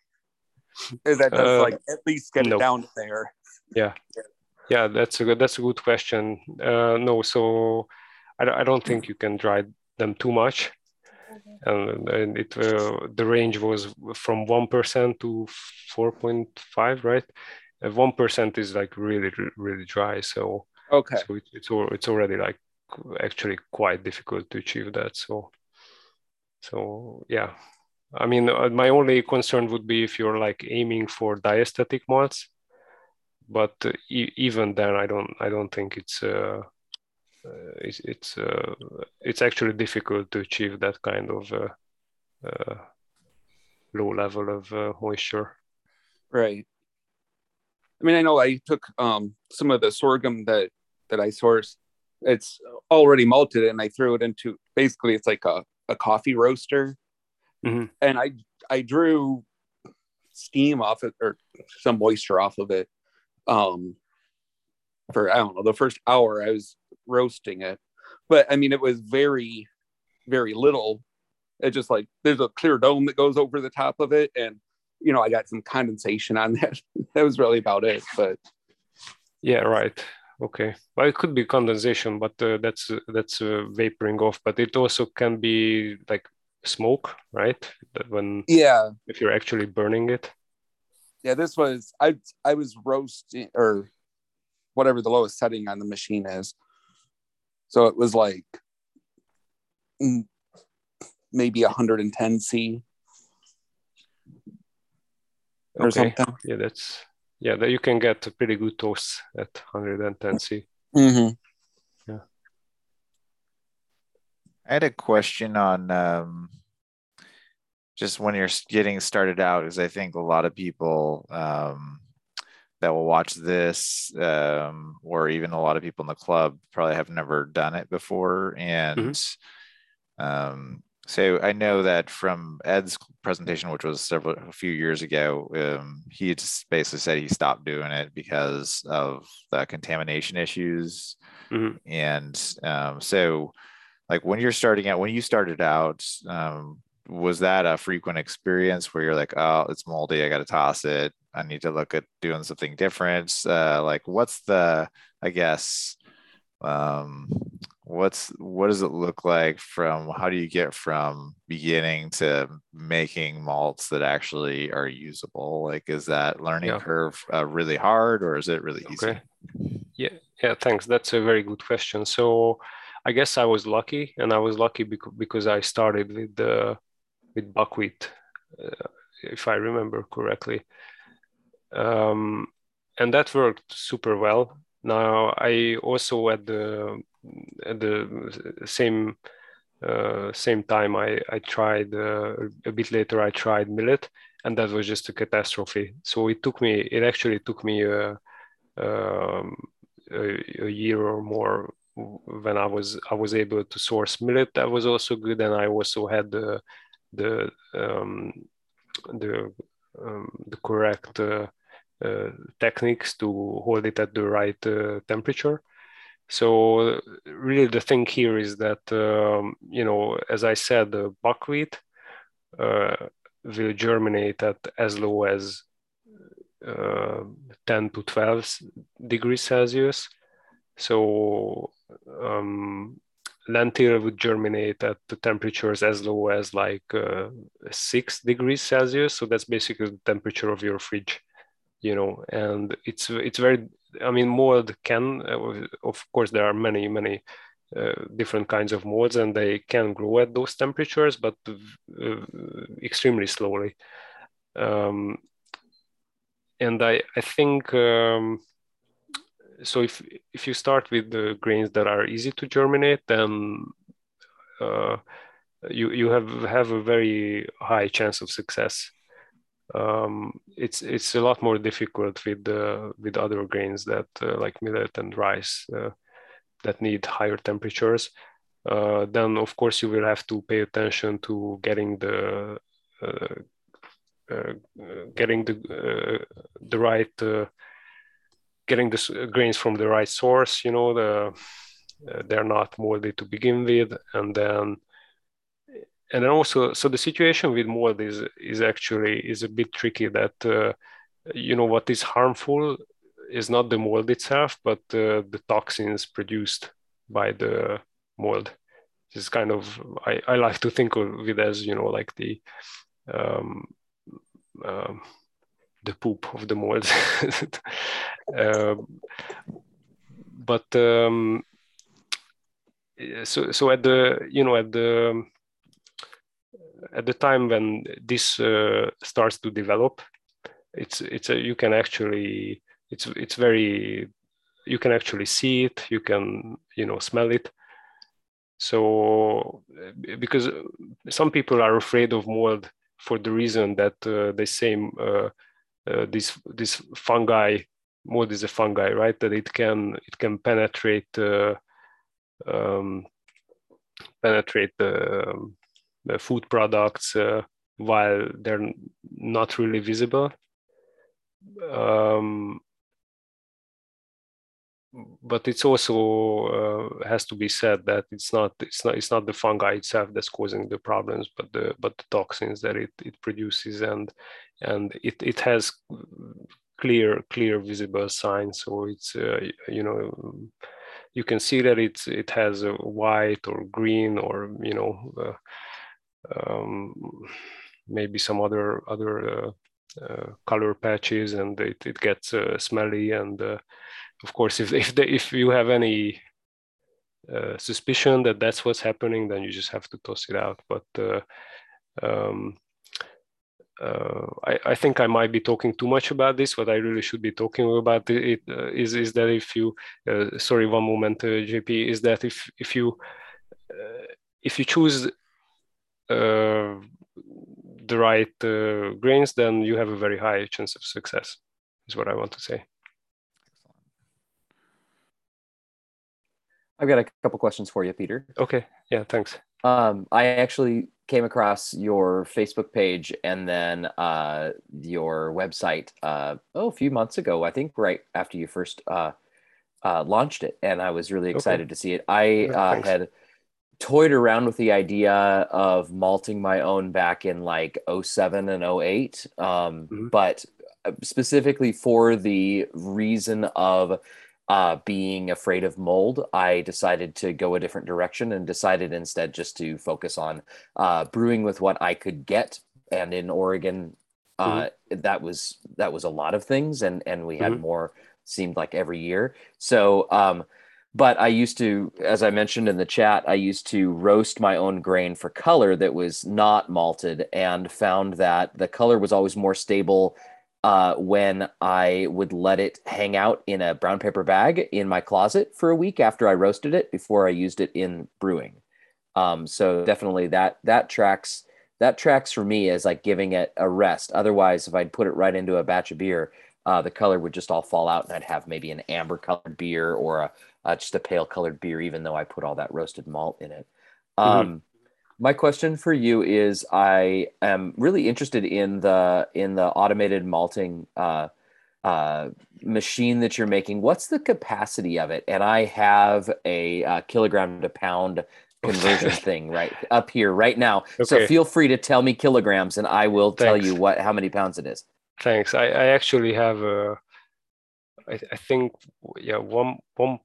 is that just uh, like at least get nope. it down there? Yeah. Yeah, that's a good, that's a good question. Uh, no, so I, I don't think you can dry them too much. And, and it uh, the range was from 1% to 4.5, right? one percent is like really really dry so okay so it, it's it's already like actually quite difficult to achieve that so so yeah i mean uh, my only concern would be if you're like aiming for diastatic malts but uh, e- even then i don't i don't think it's uh, uh it's it's, uh, it's actually difficult to achieve that kind of uh, low level of moisture right I mean, I know I took um, some of the sorghum that that I sourced. It's already malted, and I threw it into basically it's like a, a coffee roaster, mm-hmm. and I I drew steam off it or some moisture off of it. Um, for I don't know the first hour I was roasting it, but I mean it was very very little. It just like there's a clear dome that goes over the top of it, and you know, I got some condensation on that. that was really about it. But yeah, right, okay. Well, it could be condensation, but uh, that's uh, that's uh, vaporing off. But it also can be like smoke, right? That when yeah, if you're actually burning it. Yeah, this was I I was roasting or whatever the lowest setting on the machine is. So it was like mm, maybe 110 C or okay. something. Yeah, that's yeah, that you can get a pretty good toast at 110 C. Mm-hmm. Yeah. I had a question on um, just when you're getting started out, because I think a lot of people um, that will watch this, um, or even a lot of people in the club, probably have never done it before, and mm-hmm. um, so I know that from Ed's presentation, which was several a few years ago, um, he just basically said he stopped doing it because of the contamination issues. Mm-hmm. And um, so, like when you're starting out, when you started out, um, was that a frequent experience where you're like, oh, it's moldy, I got to toss it. I need to look at doing something different. Uh, like, what's the, I guess, um, what's what does it look like from how do you get from beginning to making malts that actually are usable like is that learning yeah. curve uh, really hard or is it really easy yeah yeah thanks that's a very good question so i guess i was lucky and i was lucky because, because i started with the with buckwheat uh, if i remember correctly um, and that worked super well now I also at the at the same uh, same time I I tried uh, a bit later I tried millet and that was just a catastrophe. So it took me it actually took me a, um, a, a year or more when I was I was able to source millet. That was also good, and I also had the the um, the um, the correct uh, uh, techniques to hold it at the right uh, temperature. So really, the thing here is that um, you know, as I said, the buckwheat uh, will germinate at as low as uh, 10 to 12 degrees Celsius. So um, lentil would germinate at temperatures as low as like uh, 6 degrees Celsius. So that's basically the temperature of your fridge you know and it's it's very i mean mold can uh, of course there are many many uh, different kinds of molds and they can grow at those temperatures but uh, extremely slowly um, and i i think um, so if if you start with the grains that are easy to germinate then uh, you you have have a very high chance of success um, it's it's a lot more difficult with uh, with other grains that uh, like millet and rice uh, that need higher temperatures. Uh, then of course you will have to pay attention to getting the uh, getting the the right getting the grains from the right source. You know the they're not moldy to begin with, and then and then also so the situation with mold is is actually is a bit tricky that uh, you know what is harmful is not the mold itself but uh, the toxins produced by the mold this is kind of I, I like to think of it as you know like the um, um, the poop of the mold uh, but um, so so at the you know at the at the time when this uh, starts to develop, it's it's a, you can actually it's it's very you can actually see it, you can you know smell it. So because some people are afraid of mold for the reason that uh, they say uh, uh, this this fungi mold is a fungi right that it can it can penetrate uh, um, penetrate the um, food products uh, while they're not really visible. Um, but it's also uh, has to be said that it's not it's not it's not the fungi itself that's causing the problems but the but the toxins that it, it produces and and it, it has clear clear visible signs. so it's uh, you know you can see that it's it has a white or green or you know uh, um, maybe some other other uh, uh, color patches and it, it gets uh, smelly and of course if if, they, if you have any uh, suspicion that that's what's happening then you just have to toss it out but um, uh, I, I, think I might be talking too much about this. What I really should be talking about it, uh, is is that if you, uh, sorry, one moment, JP, is that if if you if you choose the right grains, then you have a very high chance of success. Is what I want to say. I've got a couple questions for you, Peter. Okay. Yeah. Thanks. Um, I actually came across your Facebook page and then uh, your website uh, oh a few months ago. I think right after you first uh, uh launched it, and I was really excited okay. to see it. I uh, had toyed around with the idea of malting my own back in like 07 and 08 um, mm-hmm. but uh, specifically for the reason of uh, being afraid of mold, I decided to go a different direction and decided instead just to focus on uh, brewing with what I could get. And in Oregon, uh, mm-hmm. that was that was a lot of things, and and we had mm-hmm. more. Seemed like every year. So, um, but I used to, as I mentioned in the chat, I used to roast my own grain for color that was not malted, and found that the color was always more stable uh, when I would let it hang out in a brown paper bag in my closet for a week after I roasted it before I used it in brewing. Um, so definitely that that tracks that tracks for me as like giving it a rest. Otherwise, if I'd put it right into a batch of beer, uh, the color would just all fall out, and I'd have maybe an amber colored beer or a uh, just a pale colored beer, even though I put all that roasted malt in it. Mm-hmm. Um, mm-hmm my question for you is I am really interested in the in the automated malting uh, uh, machine that you're making. What's the capacity of it? And I have a, uh, kilogram to pound conversion thing right up here right now. Okay. So feel free to tell me kilograms, and I will Thanks. tell you what how many pounds it is. Thanks. I, I actually have a. I, I think yeah one one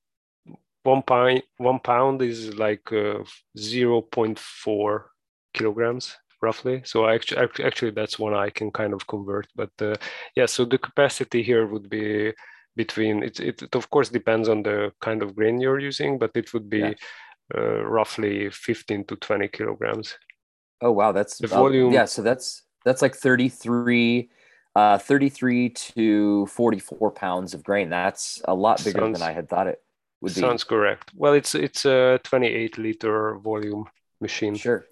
one pound one pound is like uh, 0.4 kilograms roughly. So actually actually that's one i can kind of convert but uh, yeah so the capacity here would be between it, it, it of course depends on the kind of grain you're using but it would be yeah. uh, roughly 15 to 20 kilograms. Oh wow that's the volume yeah so that's that's like 33 uh, 33 to 44 pounds of grain. That's a lot bigger sounds, than i had thought it would be. Sounds correct. Well, it's it's a 28 liter volume machine. Sure.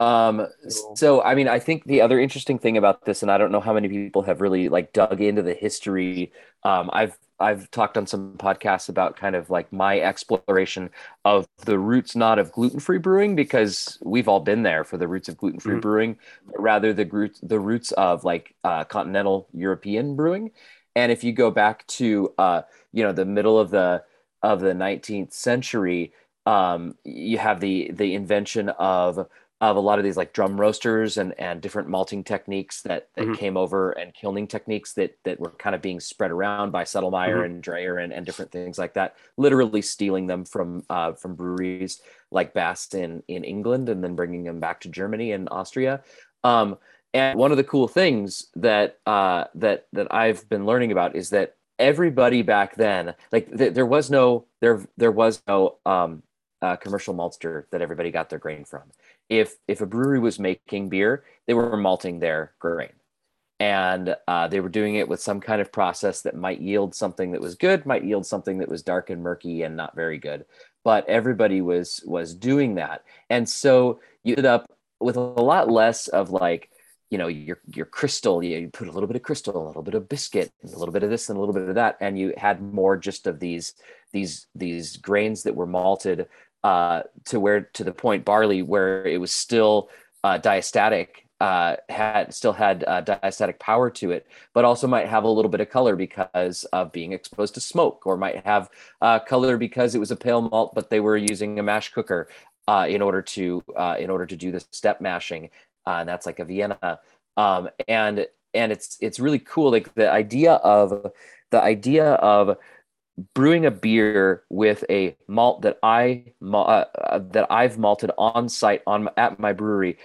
Um, so I mean, I think the other interesting thing about this, and I don't know how many people have really like dug into the history. Um, I've I've talked on some podcasts about kind of like my exploration of the roots not of gluten-free brewing because we've all been there for the roots of gluten-free mm-hmm. brewing, but rather the roots the roots of like uh, continental European brewing. And if you go back to uh, you know the middle of the of the 19th century, um, you have the the invention of of a lot of these like drum roasters and and different malting techniques that that mm-hmm. came over and kilning techniques that that were kind of being spread around by Sedlmayr mm-hmm. and Dreher and, and different things like that, literally stealing them from uh, from breweries like Bass in in England and then bringing them back to Germany and Austria. Um, and one of the cool things that uh, that that I've been learning about is that everybody back then like th- there was no there there was no um uh, commercial maltster that everybody got their grain from. If if a brewery was making beer they were malting their grain. And uh, they were doing it with some kind of process that might yield something that was good might yield something that was dark and murky and not very good. But everybody was was doing that. And so you ended up with a lot less of like you know your your crystal you, you put a little bit of crystal a little bit of biscuit a little bit of this and a little bit of that and you had more just of these these these grains that were malted uh, to where to the point barley where it was still uh, diastatic uh, had still had uh, diastatic power to it, but also might have a little bit of color because of being exposed to smoke, or might have uh, color because it was a pale malt, but they were using a mash cooker uh, in order to uh, in order to do the step mashing uh, and that's like a Vienna. Um, and and it's it's really cool. Like the idea of the idea of brewing a beer with a malt that I uh, uh, that I've malted on site on at my brewery,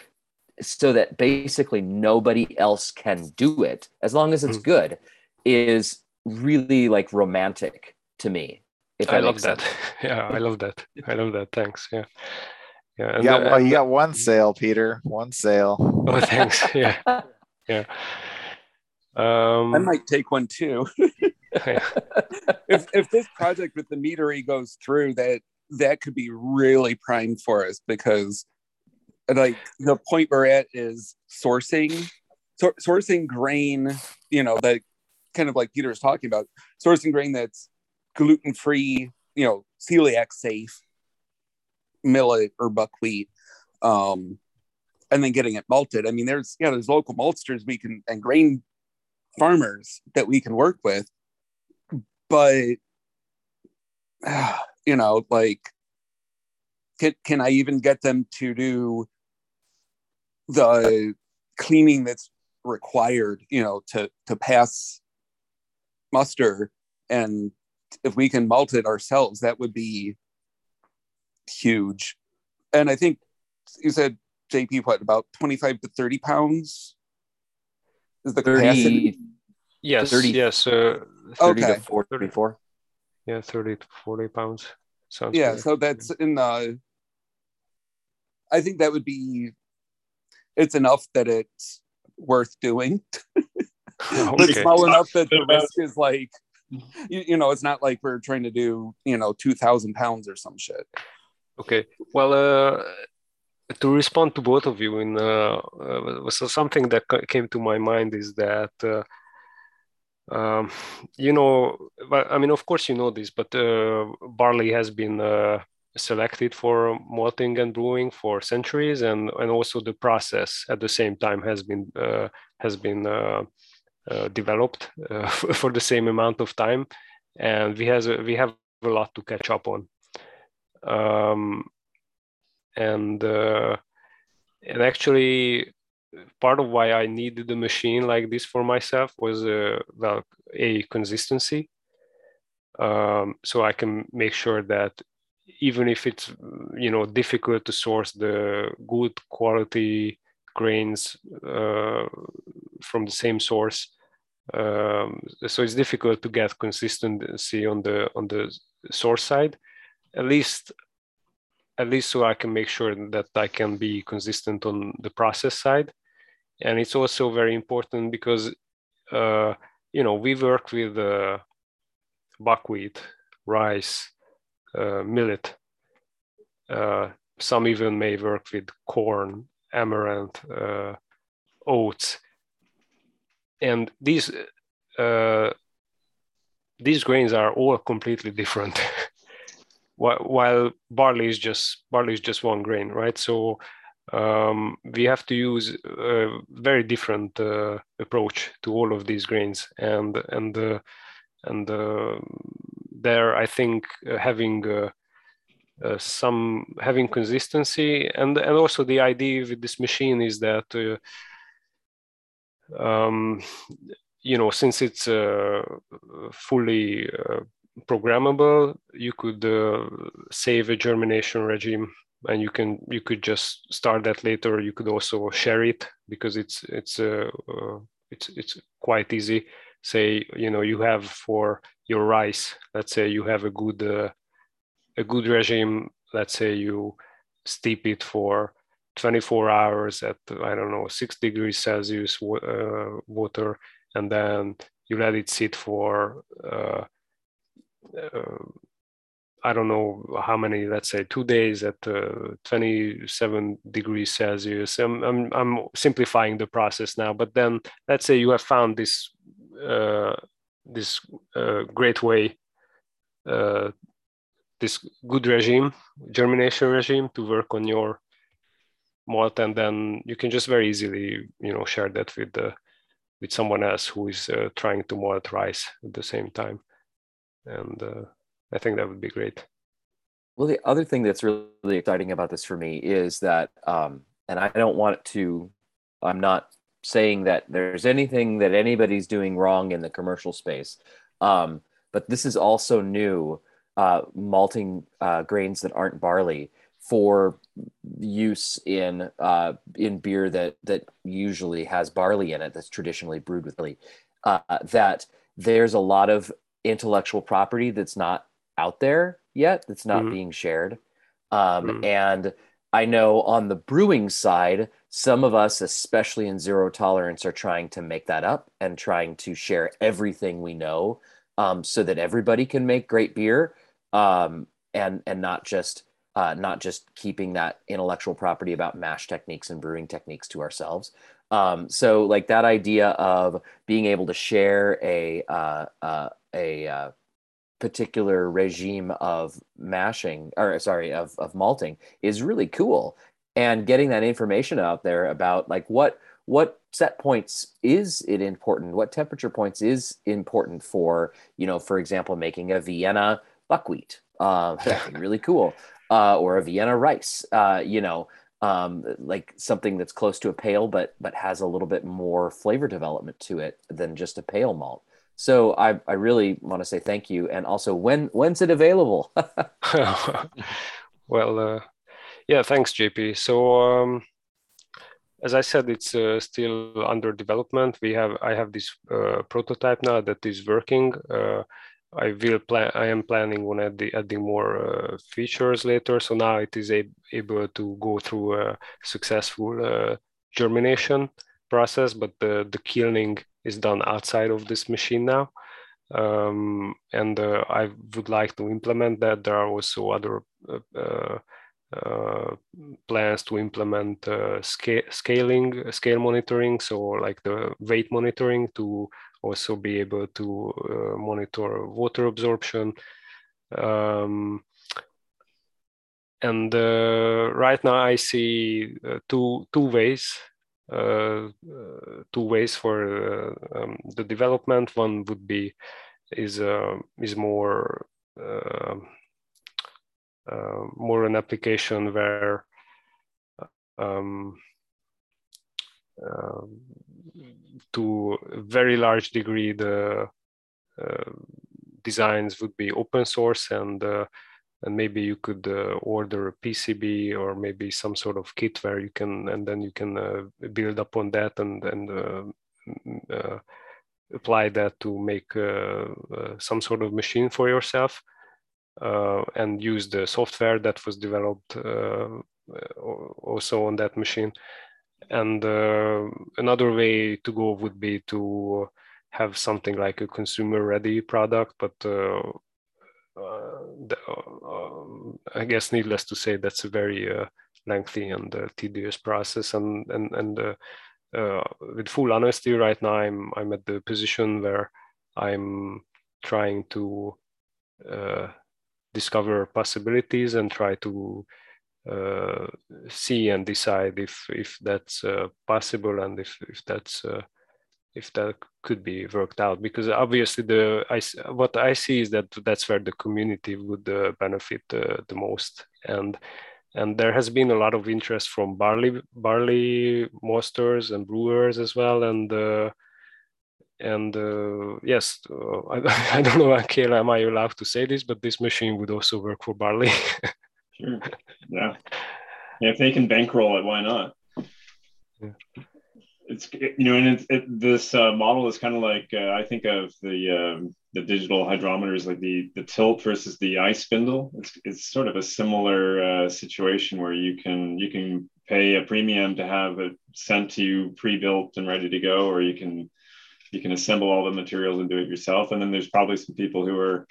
so that basically nobody else can do it as long as it's mm. good, is really like romantic to me. if I love that. Yeah, I love that. I love that. Thanks. Yeah. Yeah. And, yeah. Well, you got one sale, Peter. One sale. Oh, thanks. Yeah. Yeah. Um, I might take one too. if if this project with the meadery goes through, that that could be really prime for us because like the point we're at is sourcing so, sourcing grain you know that kind of like peter was talking about sourcing grain that's gluten free you know celiac safe millet or buckwheat um and then getting it malted. I mean there's yeah there's local maltsters we can and grain farmers that we can work with. But you know like can, can i even get them to do the cleaning that's required you know to to pass muster? And if we can malt it ourselves that would be huge. And i think you said jp what about 25 to 30 pounds is the 30, capacity? Yes 30 yes uh, 30 okay. to 44 yeah 30 to 40 pounds. Sounds yeah so that's in the i think that would be it's enough that it's worth doing. Okay. it's small enough that the risk is like you, you, know it's not like we're trying to do you know 2000 pounds or some shit okay well uh to respond to both of you in uh, uh, so something that came to my mind is that uh, um, you know, I mean, of course, you know this, but uh, barley has been uh, selected for malting and brewing for centuries, and and also the process at the same time has been has been developed for the same amount of time, and we has we have a lot to catch up on. Um, and and actually part of why I needed a machine like this for myself was uh, well a consistency. Um, so I can make sure that even if it's you know difficult to source the good quality grains uh, from the same source, um, so it's difficult to get consistency on the on the source side. At least at least so I can make sure that I can be consistent on the process side and it's also very important because uh, you know we work with uh, buckwheat, rice, uh, millet. Uh, some even may work with corn, amaranth, uh, oats, and these uh, these grains are all completely different. while barley is just barley is just one grain, right? So um, we have to use a very different uh, approach to all of these grains and and uh, and uh, there I think uh, having uh, uh, some having consistency and and also the idea with this machine is that um, you know since it's fully programmable you could save a germination regime and you can you could just start that later. You could also share it because it's it's uh, uh, it's it's quite easy. Say you know you have for your rice let's say you have a good uh, a good regime let's say you steep it for 24 hours at i don't know 6 degrees celsius uh, water and then you let it sit for uh, uh, I don't know how many, let's say two days at uh, 27 degrees Celsius. I'm, I'm, I'm, simplifying the process now, but then let's say you have found this, uh, this uh, great way, uh, this good regime, germination regime to work on your malt, and then you can just very easily, you know, share that with the, with someone else who is uh, trying to malt rice at the same time. And uh, I think that would be great. Well, the other thing that's really exciting about this for me is that, um, and I don't want to, I'm not saying that there's anything that anybody's doing wrong in the commercial space. Um, but this is also new uh, malting uh, grains that aren't barley for use in uh, in beer that that usually has barley in it that's traditionally brewed with barley. Uh, that there's a lot of intellectual property that's not out there yet that's not mm-hmm. being shared um, mm-hmm. and i know on the brewing side some of us especially in zero tolerance are trying to make that up and trying to share everything we know um, so that everybody can make great beer um, and and not just uh, not just keeping that intellectual property about mash techniques and brewing techniques to ourselves. Um, so like that idea of being able to share a uh, uh, a uh, particular regime of mashing or sorry of, of malting is really cool. And getting that information out there about like what what set points is it important? What temperature points is important for you know for example making a vienna buckwheat? Uh, really cool. Uh, or a vienna rice uh, you know um, like something that's close to a pale but but has a little bit more flavor development to it than just a pale malt so I, I really want to say thank you. And also, when when's it available? well, uh, yeah, thanks, JP. So um, as I said, it's uh, still under development. We have I have this uh, prototype now that is working. I will plan. I am planning on adding, adding more uh, features later. So now it is able to go through a successful uh, germination process, but the the kilning is done outside of this machine now. Um, and uh, I would like to implement that. There are also other uh, uh, uh plans to implement scaling, scale monitoring, so like the weight monitoring to also be able to uh, monitor water absorption. Um, and right now I see two two ways uh, uh, two ways for uh, um, the development. One would be is is more more an application where um, uh, to a very large degree the uh, designs would be open source and uh, and maybe you could uh, order a PCB or maybe some sort of kit where you can and then you can uh, build upon that and and uh, uh apply that to make some sort of machine for yourself and use the software that was developed also on that machine. And another way to go would be to have something like a consumer ready product, but uh, the, um, I guess needless to say that's a very uh, lengthy and uh, tedious process. And and and with full honesty right now I'm I'm at the position where I'm trying to discover possibilities and try to uh, see and decide if if that's uh, possible and if if that's uh, if that could be worked out. Because obviously the I, what I see is that that's where the community would uh, benefit uh, the most. And and there has been a lot of interest from barley barley masters and brewers as well. And and uh, yes uh, I, I, don't know Kayla am I allowed to say this? But this machine would also work for barley sure yeah. yeah if they can bankroll it why not yeah it's you know, and it, it, this uh, model is kind of like uh, I think of the um, the digital hydrometers, like the the tilt versus the iSpindel. It's it's sort of a similar uh, situation where you can you can pay a premium to have it sent to you pre-built and ready to go, or you can you can assemble all the materials and do it yourself. And then there's probably some people who are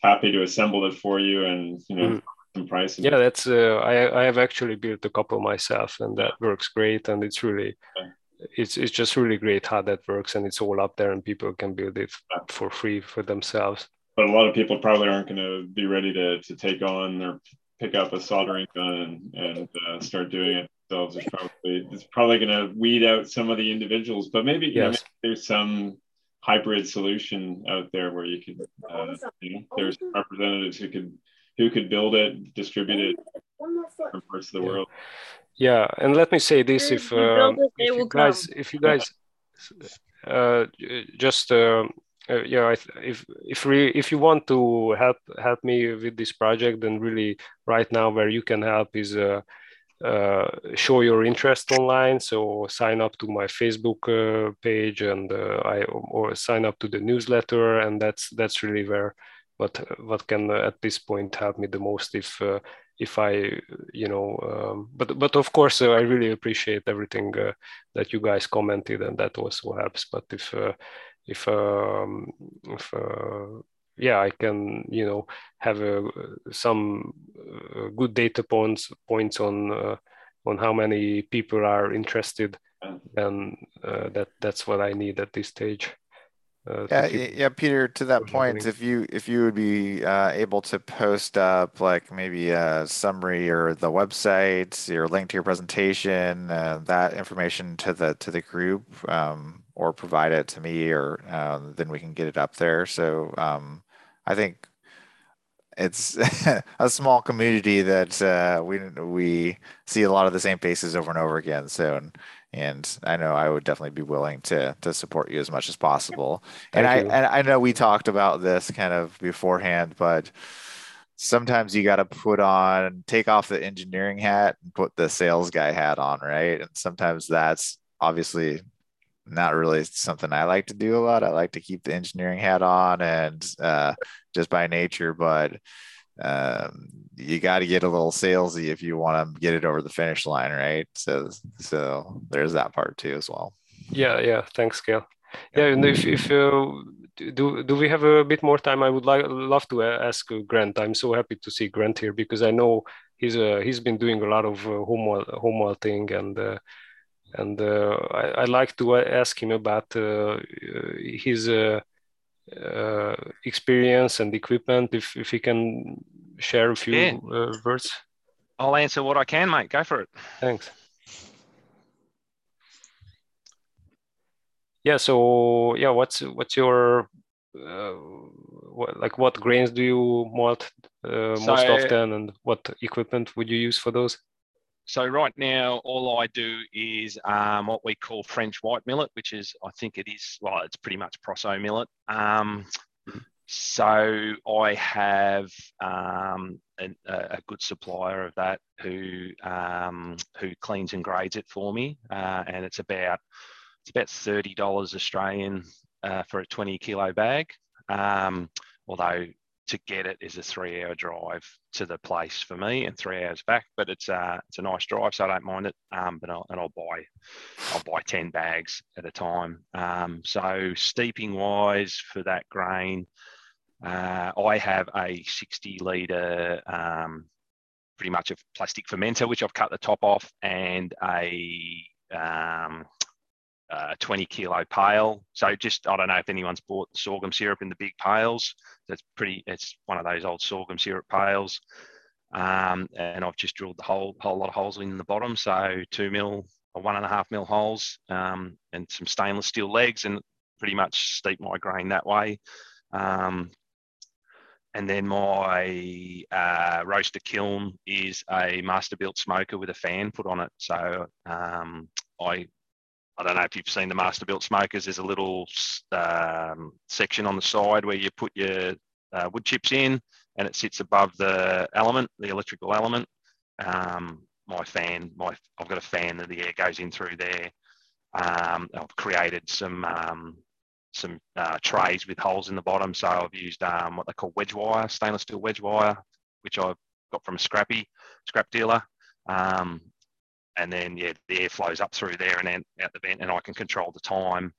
happy to assemble it for you and you know. Mm. Some price yeah, that's uh, I I have actually built a couple myself, and that works great, and it's really it's it's just really great how that works and it's all up there and people can build it for free for themselves. But a lot of people probably aren't going to be ready to, to take on or pick up a soldering gun and, and uh, start doing it themselves. It's probably it's probably going to weed out some of the individuals but maybe, yes. you know, maybe there's some hybrid solution out there where you could uh, you know there's representatives who could who could build it distribute it from parts of the yeah. world Yeah, and let me say this: if, uh, if you guys, if you guys, uh, just uh, uh, yeah, if if re, if you want to help help me with this project, then really right now where you can help is uh, uh, show your interest online. So sign up to my Facebook uh, page and uh, I or sign up to the newsletter, and that's that's really where what what can uh, at this point help me the most if uh, if I you know. Um, but but of course I really appreciate everything that you guys commented, and that also helps. But if if um, if yeah i can you know have a, some uh, good data points points on uh, on how many people are interested and uh, that that's what i need at this stage uh, yeah, yeah, Peter. To that point, happening. if you if you would be uh, able to post up like maybe a summary or the website, your link to your presentation, uh, that information to the to the group, um, or provide it to me, or um, then we can get it up there. So um, I think it's a small community that uh, we we see a lot of the same faces over and over again. So, and, I know I would definitely be willing to to support you as much as possible. and I and I know we talked about this kind of beforehand, but sometimes you got to put on take off the engineering hat and put the sales guy hat on, right? And sometimes that's obviously not really something I like to do a lot. I like to keep the engineering hat on and uh, just by nature, but um, you got to get a little salesy if you want to get it over the finish line, right? So, so there's that part too as well. Yeah, yeah. Thanks, Gail. Yeah, and if if uh, do do we have a bit more time? I would like love to ask Grant. I'm so happy to see Grant here because I know he's uh, he's been doing a lot of uh, home home thing and uh, and uh, I, I like to ask him about uh, his uh, experience and equipment. If if you can share a few yeah. words. I'll answer what I can, mate. Go for it. Thanks. Yeah. So yeah, what's what's your uh, what, like what grains do you malt uh, so, most often, and what equipment would you use for those? So right now, all I do is um, what we call French white millet, which is, I think it is, well, it's pretty much Proso millet. Um, so I have um, a, a, good supplier of that who um, who cleans and grades it for me, uh, and it's about it's about thirty dollars Australian uh, for a twenty kilo bag. Um, although to get it is a three hour drive to the place for me and three hours back. But it's uh, it's a nice drive, so I don't mind it. Um, but I'll, and I'll buy I'll buy ten bags at a time. Um, so steeping wise for that grain, uh, I have a sixty liter. Um, pretty much a plastic fermenter, which I've cut the top off, and a um, a 20 kilo pail. So just, I don't know if anyone's bought sorghum syrup in the big pails. That's pretty, it's one of those old sorghum syrup pails. Um, and I've just drilled the whole, whole lot of holes in the bottom. So two mil or one and a half mil holes um, and some stainless steel legs and pretty much steep my grain that way. Um, and then my uh, roaster kiln is a Masterbuilt smoker with a fan put on it. So um, I I don't know if you've seen the Masterbuilt smokers. There's a little um, section on the side where you put your uh, wood chips in, and it sits above the element, the electrical element. Um, my fan, my I've got a fan that the air goes in through there. Um, I've created some um, some uh, trays with holes in the bottom, so I've used um, what they call wedge wire, stainless steel wedge wire, which I've got from a scrappy scrap dealer. Um, and then yeah, the air flows up through there and out the vent, and I can control the time.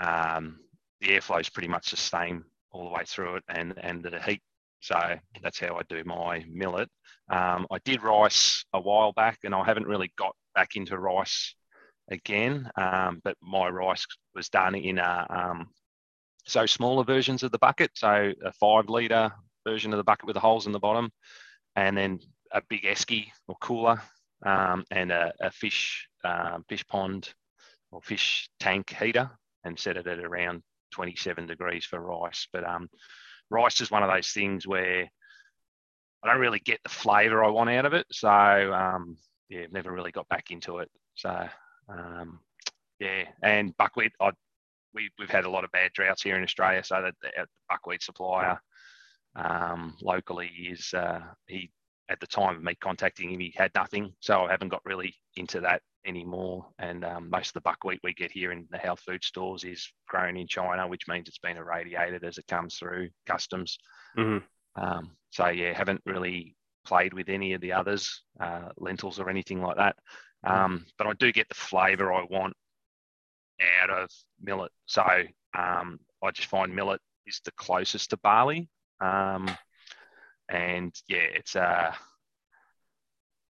Um, the airflow is pretty much the same all the way through it, and and the heat. So that's how I do my millet. Um, I did rice a while back, and I haven't really got back into rice again. Um, but my rice was done in a um, so smaller versions of the bucket, so a five liter version of the bucket with the holes in the bottom, and then a big esky or cooler um, and a, a fish um, fish pond or fish tank heater and set it at around 27 degrees for rice. But um, rice is one of those things where I don't really get the flavour I want out of it. So um, yeah, never really got back into it. So um, yeah, and buckwheat, I we we've had a lot of bad droughts here in Australia, so that the buckwheat supplier um, locally is uh, he at the time of me contacting him, he had nothing, so I haven't got really into that anymore. And um, most of the buckwheat we get here in the health food stores is grown in China, which means it's been irradiated as it comes through customs. Mm-hmm. Um, so yeah, haven't really played with any of the others, uh, lentils or anything like that. Mm-hmm. Um, but I do get the flavour I want out of millet. So um, I just find millet is the closest to barley. Um, and yeah, it's uh,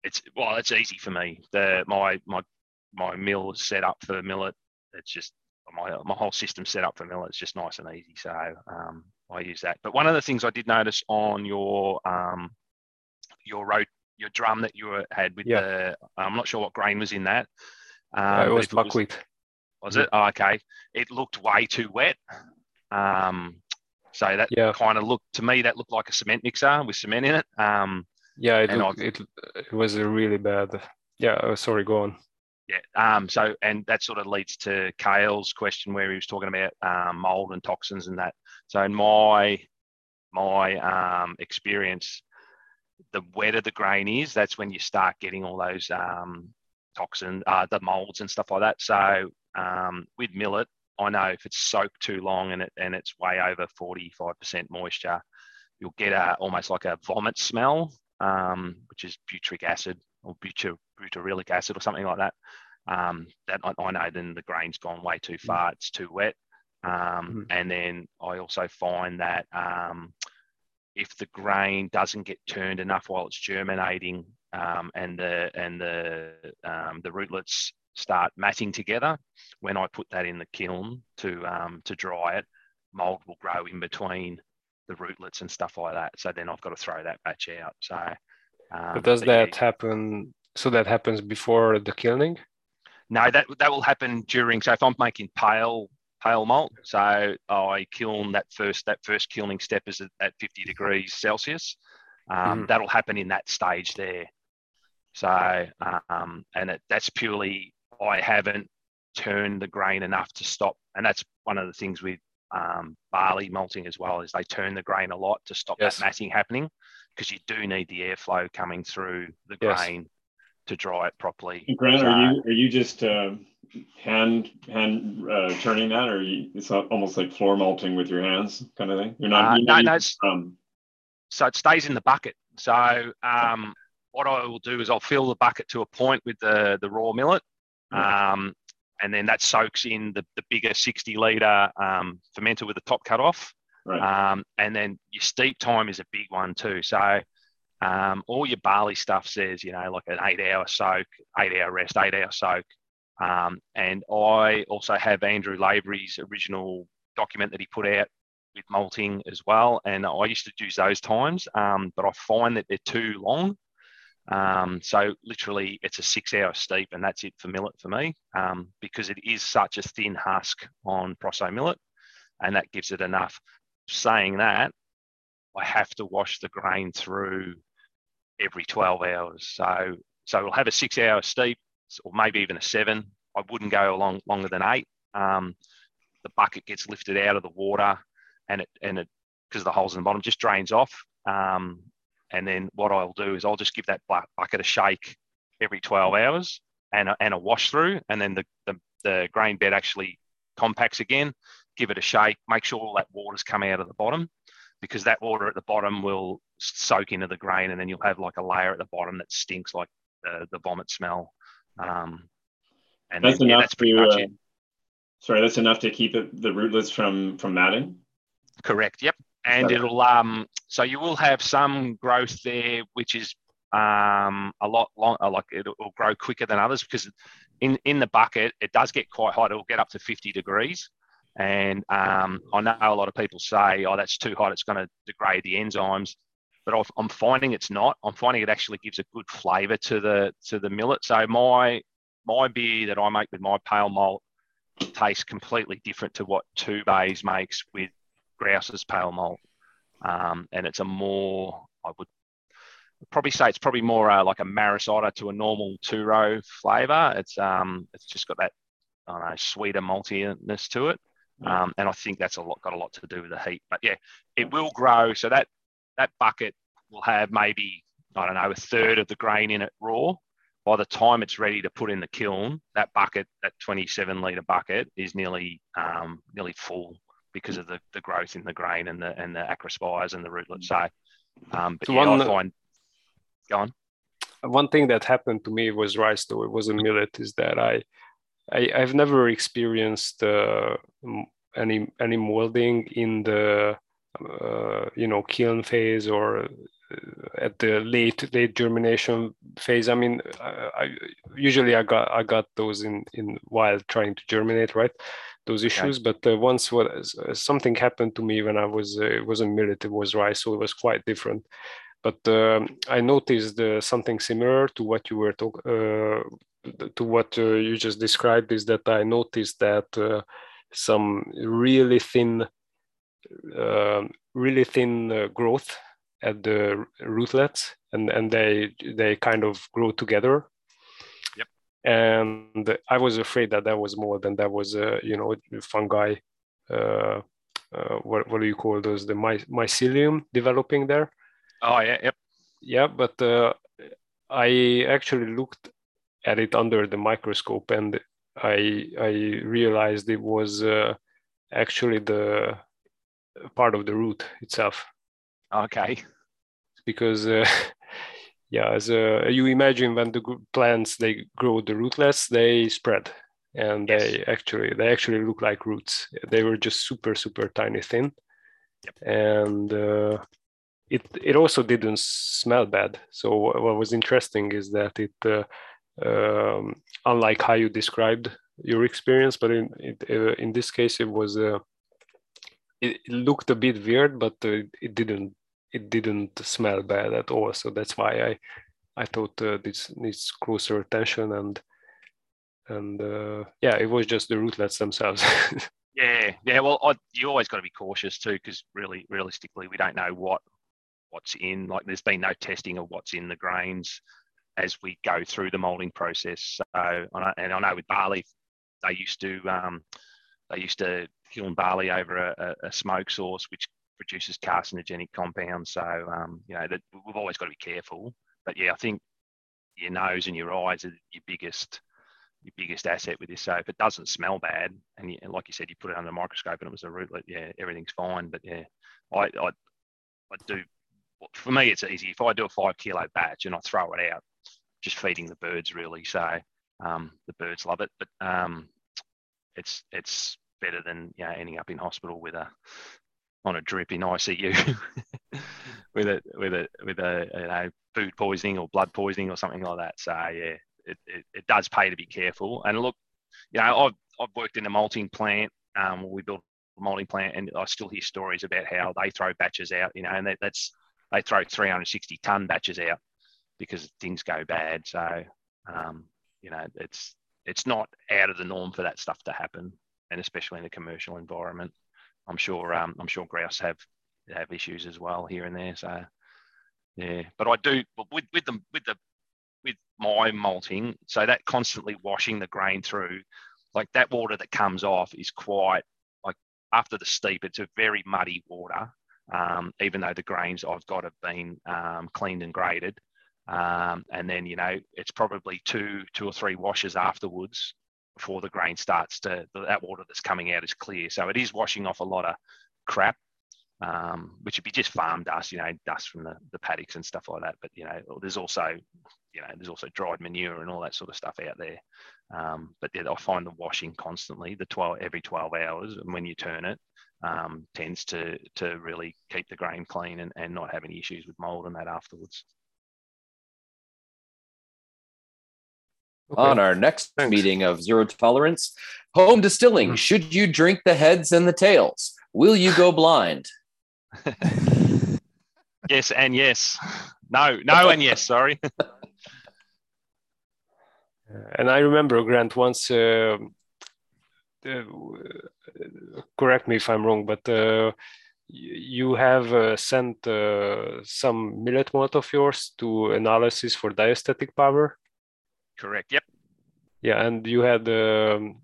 it's well, it's easy for me. The my my my mill is set up for millet. It's just my my whole system set up for millet. It's just nice and easy. So um, I use that. But one of the things I did notice on your um, your road your drum that you were, had with yeah. the I'm not sure what grain was in that. Um, yeah, it was buckwheat. Was, was it? Oh, okay. It looked way too wet. Um, so that yeah. kind of looked to me that looked like a cement mixer with cement in it. Um, yeah, it, looked, it, it was a really bad. Yeah, oh, sorry, go on. Yeah. Um, so and that sort of leads to Kale's question where he was talking about um, mold and toxins and that. So in my my um, experience, the wetter the grain is, that's when you start getting all those um, toxin, uh, the molds and stuff like that. So um, with millet, I know if it's soaked too long and it and it's way over 45% moisture, you'll get a almost like a vomit smell, um, which is butyric acid or butyric acid or something like that. Um, that I, I, know then the grain's gone way too far, it's too wet. Um, mm-hmm. And then I also find that um, if the grain doesn't get turned enough while it's germinating um, and the and the um, the rootlets start matting together. When I put that in the kiln to um, to dry it, mold will grow in between the rootlets and stuff like that. So then I've got to throw that batch out. So, um, but does but that yeah. happen? So that happens before the kilning? No, that that will happen during. So if I'm making pale pale malt, so I kiln that first that first kilning step is at, at 50 degrees Celsius. Um, mm. That'll happen in that stage there. So, um, and it, that's purely I haven't turned the grain enough to stop. And that's one of the things with um, barley malting as well is they turn the grain a lot to stop yes. that matting happening because you do need the airflow coming through the grain yes. to dry it properly. And Grant, so, are you are you just uh, hand hand uh, turning that, or you, it's almost like floor malting with your hands kind of thing? You're not. Uh, you're no, no. Um, so it stays in the bucket. So um, what I will do is I'll fill the bucket to a point with the the raw millet, um, and then that soaks in the, the bigger 60 litre um, fermenter with the top cut off. Right. Um, and then your steep time is a big one too. So um, all your barley stuff says, you know, like an eight hour soak, eight hour rest, eight hour soak. Um, and I also have Andrew Lavery's original document that he put out with malting as well. And I used to use those times, um, but I find that they're too long. Um, so literally, it's a six-hour steep, and that's it for millet for me, um, because it is such a thin husk on Proso millet, and that gives it enough. Saying that, I have to wash the grain through every 12 hours. So so we'll have a six-hour steep, or maybe even a seven. I wouldn't go along longer than eight. Um, the bucket gets lifted out of the water, and it and it because the holes in the bottom just drains off. Um, and then what I'll do is I'll just give that bucket a shake every 12 hours and a, and a wash through. And then the, the, the grain bed actually compacts again. Give it a shake, make sure all that water's come out of the bottom because that water at the bottom will soak into the grain and then you'll have like a layer at the bottom that stinks like the, the vomit smell. Um, and that's then, enough yeah, that's pretty to, much uh, it. Sorry, that's enough to keep it, the rootlets from from matting. Correct. Yep and it'll um so you will have some growth there which is um a lot long uh, like it'll, grow quicker than others because in in the bucket it does get quite hot it'll get up to 50 degrees and um, I know a lot of people say, oh, that's too hot, it's going to degrade the enzymes. But I'm finding it's not. I'm finding it actually gives a good flavour to the to the millet. So my my beer that I make with my pale malt tastes completely different to what Two Bays makes with Grouse's pale malt, um, and it's a more I would probably say it's probably more uh, like a Maris Otter to a normal two row flavor. It's um, it's just got that I don't know sweeter maltiness to it, um, and I think that's a lot got a lot to do with the heat. But yeah, it will grow. So that that bucket will have maybe I don't know a third of the grain in it raw. By the time it's ready to put in the kiln, that bucket, that 27 liter bucket, is nearly um, nearly full because of the, the growth in the grain and the and the acrospires and the rootlets. So, um, but so yeah, one, I find Go on. One thing that happened to me was rice, though it was a millet, is that I, I have never experienced uh, any any molding in the uh, you know kiln phase or uh, at the late late germination phase. I mean, I, I, usually I got I got those in in while trying to germinate, right? Those issues, but uh, once what uh, something happened to me when I was uh, it wasn't military it was rice, so it was quite different. But um, I noticed uh, something similar to what you were talking uh, to what uh, you just described is that I noticed that some really thin, um, really thin growth at the rootlets, and and they they kind of grow together and I was afraid that that was more than that was, uh, you know, fungi. Uh, uh, what what do you call those? The my, mycelium developing there. Oh yeah, yep. Yeah, but uh, I actually looked at it under the microscope, and I I realized it was uh, actually the part of the root itself. Okay. Because uh, yeah, as uh, you imagine, when the plants they grow the rootlets, they spread, and yes. they actually they actually look like roots. They were just super super tiny thin, yep. and uh, it it also didn't smell bad. So what was interesting is that it, uh, um, unlike how you described your experience, but in it, uh, in this case it was uh, it, it, looked a bit weird, but uh, it didn't it didn't smell bad at all. So that's why I I thought uh, this needs closer attention and and uh, yeah, it was just the rootlets themselves. yeah, yeah. Well, I, you always got to be cautious too, because really, realistically, we don't know what what's in. Like there's been no testing of what's in the grains as we go through the malting process. So, and I know with barley, they used to um, they used to kiln barley over a, a, smoke source, which produces carcinogenic compounds. So, um, you know, that we've always got to be careful. But yeah, I think your nose and your eyes are your biggest your biggest asset with this. So if it doesn't smell bad, and, you, and like you said, you put it under the microscope and it was a rootlet, yeah, everything's fine. But yeah, I, I, I do for me, it's easy. If I do a five kilo batch and I throw it out, just feeding the birds really. So um, the birds love it, but um, it's it's better than know ending up in hospital with a on a drip in ICU with a with a with a you know, food poisoning or blood poisoning or something like that. So yeah, it, it, it does pay to be careful. And look, you know, I've I've worked in a malting plant. Um, we built a malting plant, and I still hear stories about how they throw batches out. You know, and that, that's they throw 360 ton batches out because things go bad. So, um, you know, it's it's not out of the norm for that stuff to happen, and especially in a commercial environment. I'm sure um, I'm sure grouse have have issues as well here and there. So, yeah, but I do with with the with the with my malting, so that constantly washing the grain through, like that water that comes off is quite like after the steep, it's a very muddy water um, even though the grains I've got have been um, cleaned and graded. Um, and then, you know, it's probably two, two or three washes afterwards before the grain starts to, that water that's coming out is clear. So it is washing off a lot of crap, um, which would be just farm dust, you know, dust from the, the paddocks and stuff like that. But, you know, there's also, you know, there's also dried manure and all that sort of stuff out there. Um, but yeah, I find the washing constantly, the 12, every 12 hours, and when you turn it, um, tends to to really keep the grain clean and, and not have any issues with mold and that afterwards. Okay. On our next Thanks. meeting of zero tolerance, home distilling. Mm. Should you drink the heads and the tails? Will you go blind? yes, and yes. No, no, and yes. Sorry. and I remember Grant once uh, uh, correct me if I'm wrong, but uh, you have uh, sent uh, some millet malt of yours to analysis for diastatic power. Correct. Yep. Yeah, and you had um,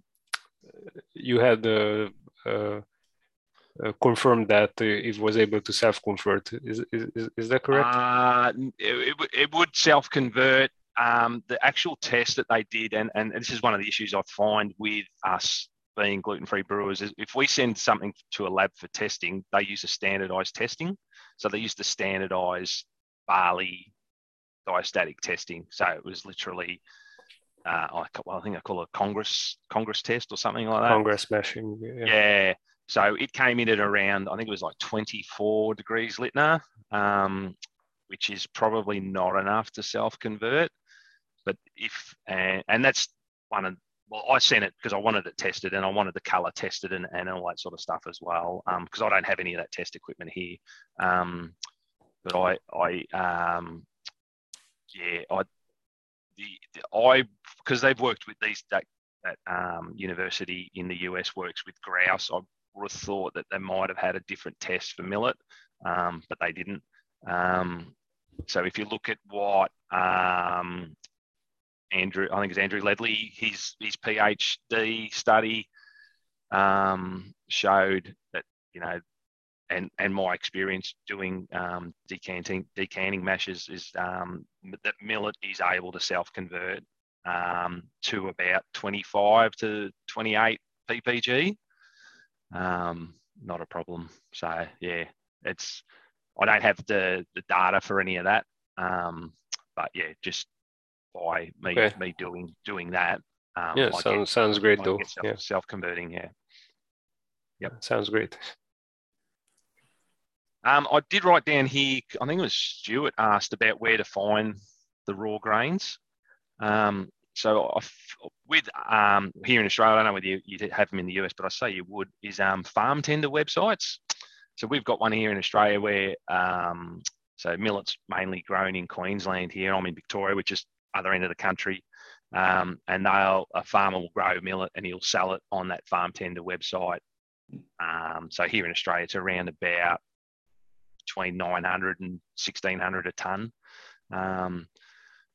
you had uh, uh, uh confirmed that it was able to self-convert. Is, is, is that correct? It, it, would self-convert. Um, the actual test that they did, and, and this is one of the issues I find with us being gluten-free brewers is if we send something to a lab for testing, they use a standardized testing. So they use the standardized barley diastatic testing. So it was literally, uh, I, well, I think I call it a Congress Congress test or something like that. Congress mashing. Yeah. yeah. So it came in at around, I think it was like 24 degrees Lintner, um, which is probably not enough to self-convert. But if, and, and that's one of well, I sent it because I wanted it tested and I wanted the color tested and, and all that sort of stuff as well. Because um, I don't have any of that test equipment here. Um, but I, I, um, yeah, I, the, the I, because they've worked with these that, that um, university in the US works with grouse. I would have thought that they might have had a different test for millet, um, but they didn't. Um, so if you look at what um, Andrew, I think it's Andrew Ledley, his his PhD study um, showed that you know, and and my experience doing um, decanting decanting mashes is um, that millet is able to self convert um, to about 25 to 28 ppg. Um, not a problem. So yeah, it's I don't have the the data for any of that. Um, but yeah, just by me me doing doing that. Um, yeah, sounds get, sounds great though. Self, yeah, self converting. Yeah. Yep, sounds great. Um, I did write down here. I think it was Stuart asked about where to find the raw grains. Um, so I, with um, here in Australia, I don't know whether you, you have them in the US, but I say you would is um, farm tender websites. So we've got one here in Australia where um, so millet's mainly grown in Queensland here. I'm in Victoria, which is other end of the country. Um, and they'll a farmer will grow millet and he'll sell it on that farm tender website. So here in Australia, it's around about between 900 and 1600 a ton. Um,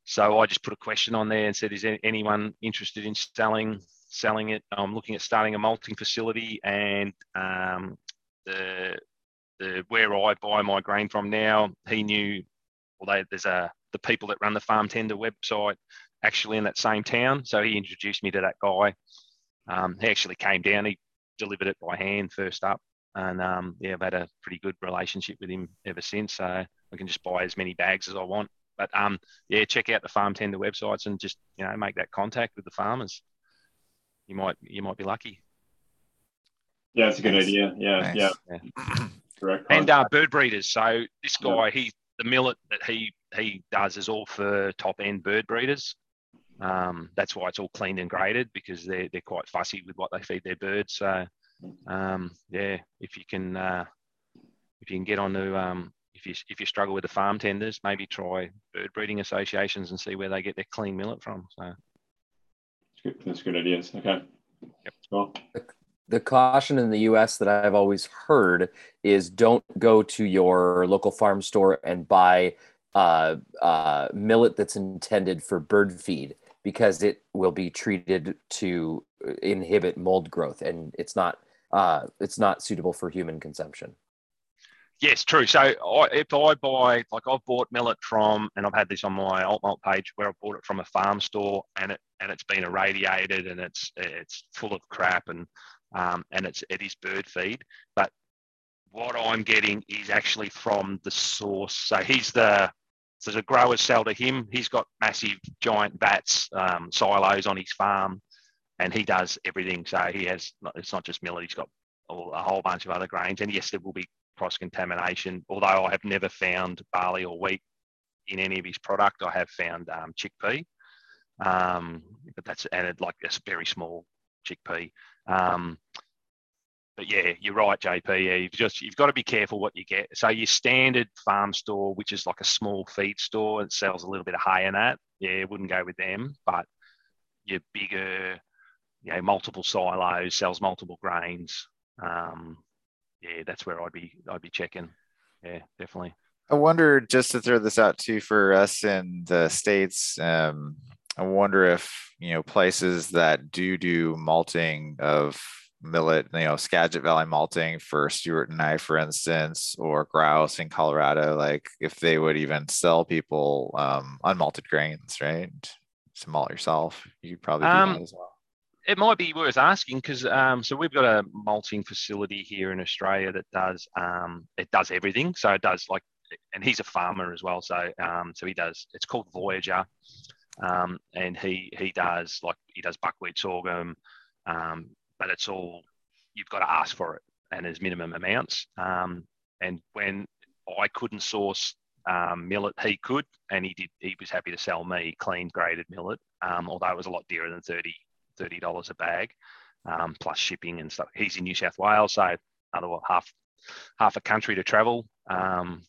so I just put a question on there and said, is anyone interested in selling selling it? I'm looking at starting a malting facility and um, the the where I buy my grain from now, he knew well, they, there's a the people that run the farm tender website actually in that same town. So he introduced me to that guy. Um, he actually came down. He delivered it by hand first up, and um, yeah, I've had a pretty good relationship with him ever since. So I can just buy as many bags as I want. But um, yeah, check out the farm tender websites and just you know make that contact with the farmers. You might you might be lucky. Yeah, it's a good idea. Yeah, nice. yeah. yeah. Correct. And uh, bird breeders. So this guy, yeah. he the millet that he he does is all for top end bird breeders. Um, that's why it's all cleaned and graded because they're they're quite fussy with what they feed their birds. So um, yeah, if you can uh, if you can get on to um, if you if you struggle with the farm tenders, maybe try bird breeding associations and see where they get their clean millet from. So that's good. That's good ideas. Okay. Yep. Cool the caution in the US that I've always heard is don't go to your local farm store and buy uh, uh, millet that's intended for bird feed because it will be treated to inhibit mold growth and it's not uh, it's not suitable for human consumption. Yes, true. So I, if I buy, like I've bought millet from, and I've had this on my alt malt page where I bought it from a farm store, and it and it's been irradiated and it's it's full of crap, and um, and it's it is bird feed. But what I'm getting is actually from the source. So he's the so the growers sell to him. He's got massive, giant vats, um, silos on his farm, and he does everything. So he has it's not just millet. He's got a whole bunch of other grains. And yes, there will be cross contamination. Although I have never found barley or wheat in any of his product, I have found um, chickpea. Um, but that's added like a very small chickpea. Um, but yeah, you're right, JP. Yeah, you've just you've got to be careful what you get. So your standard farm store, which is like a small feed store, it sells a little bit of hay in that. Yeah, wouldn't go with them. But your bigger, you know, multiple silos sells multiple grains. Um, yeah, that's where I'd be I'd be checking. Yeah, definitely. I wonder just to throw this out too for us in the states. Um, I wonder if you know places that do do malting of millet, you know, Skagit Valley malting for Stuart and I, for instance, or grouse in Colorado, like if they would even sell people um, unmalted grains, right? To malt yourself, you probably do um, that as well. It might be worth asking because um, so we've got a malting facility here in Australia that does um, it does everything. So it does like, and he's a farmer as well. So um, so he does. It's called Voyager, um, and he he does like he does buckwheat sorghum, um, but it's all you've got to ask for it, and there's minimum amounts. Um, and when I couldn't source um, millet, he could, and he did. He was happy to sell me clean graded millet, um, although it was a lot dearer than 30 dollars a bag, um, plus shipping and stuff. He's in New South Wales, so another half half a country to travel. Um,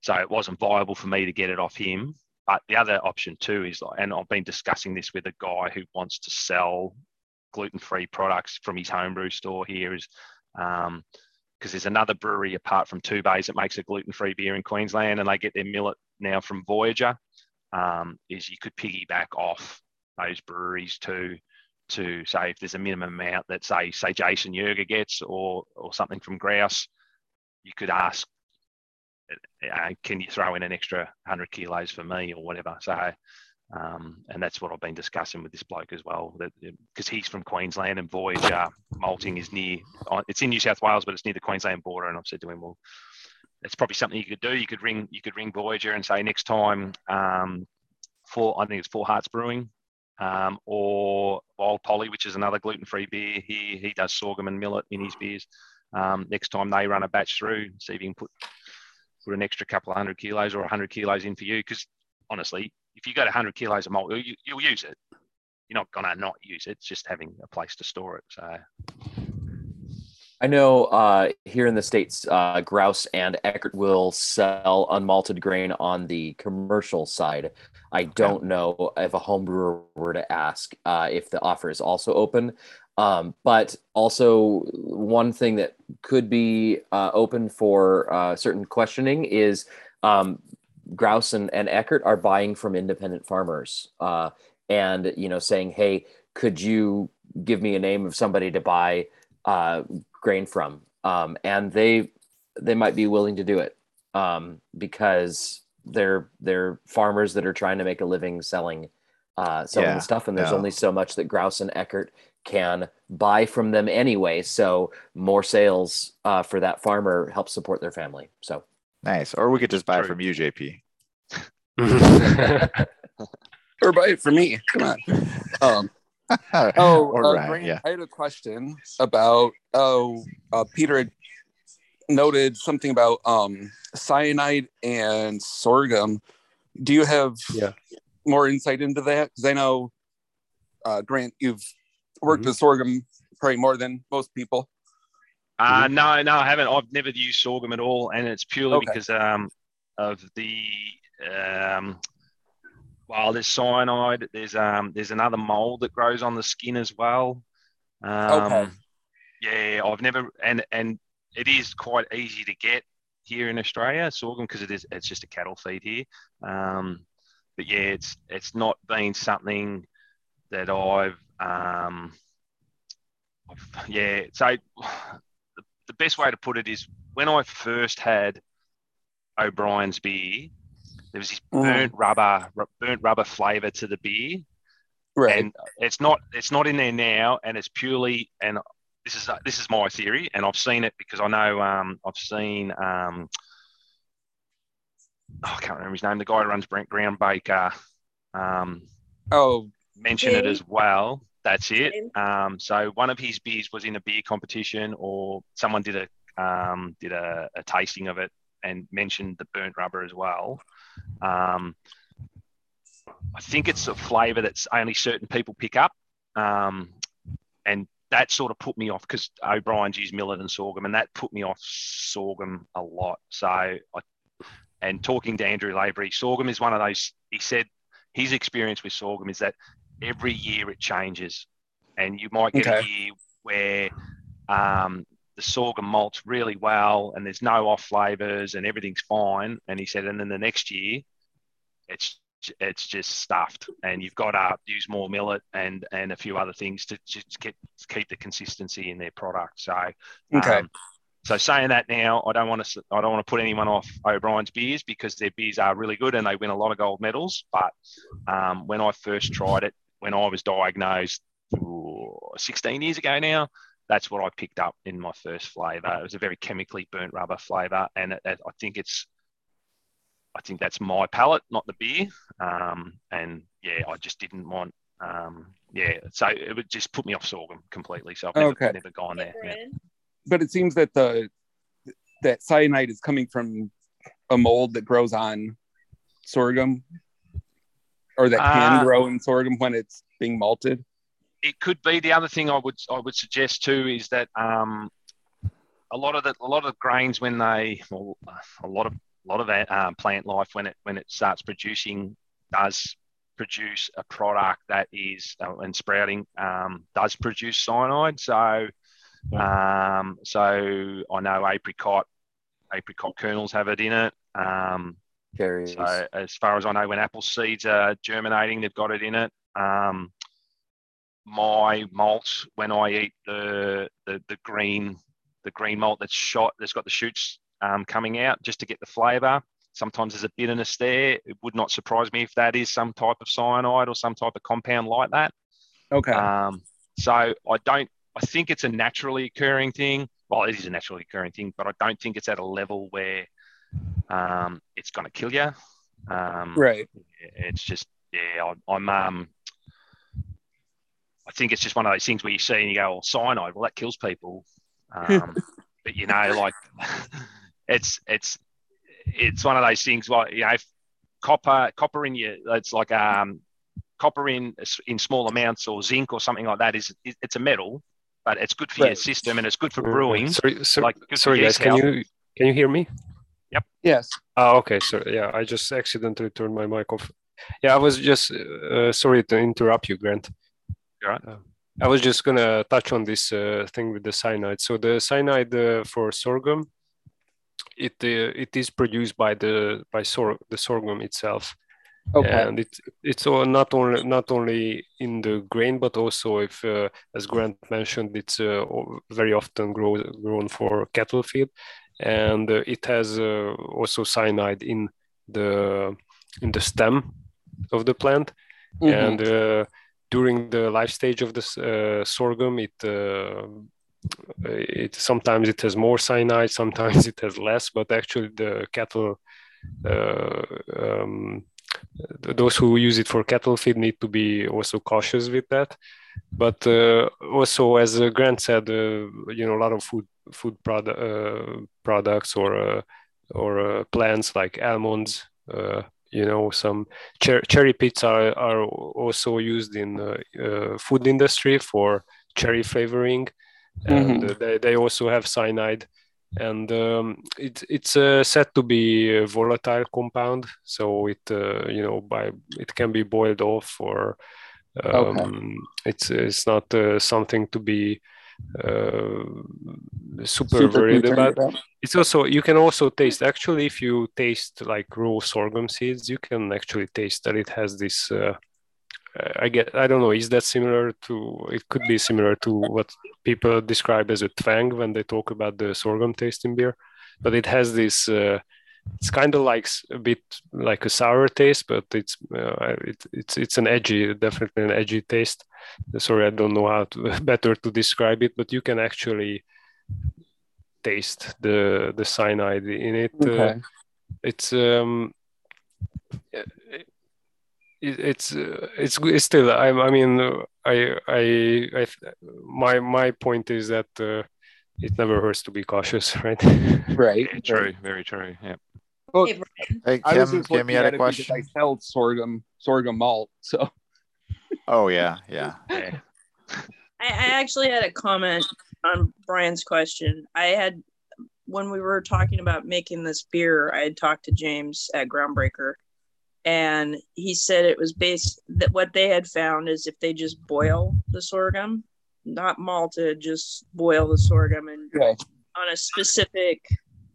so it wasn't viable for me to get it off him. But the other option too is, and I've been discussing this with a guy who wants to sell gluten-free products from his homebrew store here is um, because there's another brewery apart from Two Bays that makes a gluten-free beer in Queensland, and they get their millet now from Voyager. Um, is you could piggyback off those breweries to to say if there's a minimum amount that say say Jason Yerger gets or or something from Grouse, you could ask, uh, can you throw in an extra 100 kilos for me or whatever. So um, and that's what I've been discussing with this bloke as well, because he's from Queensland and Voyager malting is near. It's in New South Wales, but it's near the Queensland border. And I've said to him, well, it's probably something you could do. You could ring, you could ring Voyager and say next time, um, for I think it's Four Hearts Brewing, um, or Wild Polly, which is another gluten-free beer. He he does sorghum and millet in his beers. Um, next time they run a batch through, see if you can put put an extra couple of hundred kilos or hundred kilos in for you. Because honestly, if you got 100 kilos of malt, you, you'll use it. You're not to not use it. It's just having a place to store it. So. I know uh, here in the States, uh, Grouse and Eckert will sell unmalted grain on the commercial side. I don't know if a home brewer were to ask uh, if the offer is also open. Um, but also, one thing that could be uh, open for uh, certain questioning is um, Grouse and, and Eckert are buying from independent farmers uh, and, you know, saying, hey, could you give me a name of somebody to buy uh, grain from? Um, and they they might be willing to do it um, because they're they're farmers that are trying to make a living selling uh, selling yeah, stuff, and there's only so much that Grouse and Eckert can buy from them anyway. So more sales uh, for that farmer helps support their family. So Nice. Or we could just buy it from you, JP. or buy it for me. Come on. Um, oh, uh, right, Grant, yeah. I had a question about. Oh, uh, Peter had noted something about um, cyanide and sorghum. Do you have yeah. more insight into that? Because I know, uh, Grant, you've worked mm-hmm. with sorghum probably more than most people. Uh, mm-hmm. no, no, I haven't. I've never used sorghum at all, and it's purely okay. because um, of the um, well, there's cyanide. There's um, there's another mold that grows on the skin as well. Um, okay. Yeah, I've never, and and it is quite easy to get here in Australia sorghum because it is it's just a cattle feed here. Um, but yeah, it's it's not been something that I've um, I've, yeah. So the best way to put it is when I first had O'Brien's beer, there was this mm. burnt mm. rubber, burnt rubber flavor to the beer. Right. And it's not it's not in there now, and it's purely and this is this is my theory, and I've seen it because I know um, I've seen um, oh, I can't remember his name. The guy who runs Brent Groundbreaker. Um, oh, mention it as well. That's it. Um, so one of his beers was in a beer competition, or someone did a um, did a, a, tasting of it and mentioned the burnt rubber as well. Um, I think it's a flavour that's only certain people pick up, um, and that sort of put me off because O'Brien's used millet and sorghum, and that put me off sorghum a lot. So, I, and talking to Andrew Lavery, sorghum is one of those. He said his experience with sorghum is that every year it changes, and you might get okay. a year where um, the sorghum malts really well, and there's no off flavors, and everything's fine. And he said, and then the next year, it's it's just stuffed, and you've got to use more millet and and a few other things to just keep keep the consistency in their product. So okay. Um, so saying that now, I don't want to I don't want to put anyone off O'Brien's beers because their beers are really good and they win a lot of gold medals. But um, when I first tried it, when I was diagnosed ooh, 16 years ago now, that's what I picked up in my first flavour. It was a very chemically burnt rubber flavour, and it, it, I think it's I think that's my palate, not the beer. Um, and yeah, I just didn't want. Um, yeah, so it would just put me off sorghum completely. So I've never, okay. never gone there. Yeah. But it seems that the that cyanide is coming from a mold that grows on sorghum, or that can uh, grow in sorghum when it's being malted. It could be. The other thing I would I would suggest too is that um, a lot of the a lot of grains when they well, a lot of a lot of that um, plant life when it when it starts producing does produce a product that is uh, and sprouting um, does produce cyanide. So um, so I know apricot apricot kernels have it in it. Um, So as far as I know, when apple seeds are germinating, they've got it in it. Um, my malt when I eat the, the the green the green malt that's shot that's got the shoots um, coming out just to get the flavour. Sometimes there's a bitterness there. It would not surprise me if that is some type of cyanide or some type of compound like that. Okay. Um, so I don't. I think it's a naturally occurring thing. Well, it is a naturally occurring thing, but I don't think it's at a level where um, it's going to kill you. Um, right. It's just yeah. I, I'm. Um, I think it's just one of those things where you see and you go, "Oh, cyanide. Well, that kills people." Um, but you know, like it's it's it's one of those things. Like you know, copper copper in your it's like um copper in in small amounts or zinc or something like that is it's a metal, but it's good for right. your system and it's good for brewing. Sorry, sorry, like sorry guys, can you can you hear me? Yep. Yes. Oh, okay. So yeah, I just accidentally turned my mic off. Yeah, I was just uh, sorry to interrupt you, Grant. Right. Uh, I was just gonna touch on this uh, thing with the cyanide. So the cyanide uh, for sorghum it uh, it is produced by the by sor- the sorghum itself. Okay. And it, it's all, not only not only in the grain, but also if, uh, as Grant mentioned, it's uh, very often grow, grown for cattle feed, and uh, it has uh, also cyanide in the in the stem of the plant, mm-hmm. and uh, during the life stage of the sorghum, it it sometimes it has more cyanide, sometimes it has less, but actually the cattle, uh, um, those who use it for cattle feed need to be also cautious with that. But uh, also, as uh, Grant said, uh, you know, a lot of food food product uh, products or uh, or plants like almonds. You know, some cher- cherry pits are, are also used in the food industry for cherry flavoring and mm-hmm. they, they also have cyanide and um, it, it's uh, said to be a volatile compound so it uh, you know by it can be boiled off or um, okay. it's it's not uh, something to be uh, super, super worried about. about. It's also you can also taste actually if you taste like raw sorghum seeds, you can actually taste that it has this uh, I get I don't know is that similar to it could be similar to what people describe as a twang when they talk about the sorghum taste in beer but it has this uh, it's kind of like a bit like a sour taste but it's uh, it, it's it's an edgy definitely an edgy taste sorry I don't know how to better to describe it but you can actually taste the the cyanide in it uh, okay. uh, it's um it's uh, it's it's still I, I mean I, I I my my point is that uh, it never hurts to be cautious right right very true very true yeah well, hey, Kim, I was just Kim, you had a question. I sell sorghum sorghum malt, so. Oh yeah, yeah. I, I actually had a comment on Brian's question. I had when we were talking about making this beer, I had talked to James at Groundbreaker, and he said it was based that what they had found is if they just boil the sorghum not malted just boil the sorghum and okay. on a specific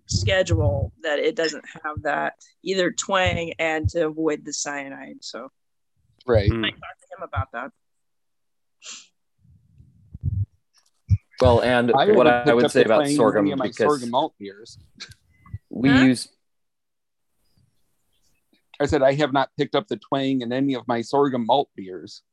schedule that it doesn't have that either twang and to avoid the cyanide. So, right. I might talk to him about that. Well, and I what I would say about sorghum because sorghum malt beers. We huh? use. I said I have not picked up the twang in any of my sorghum malt beers.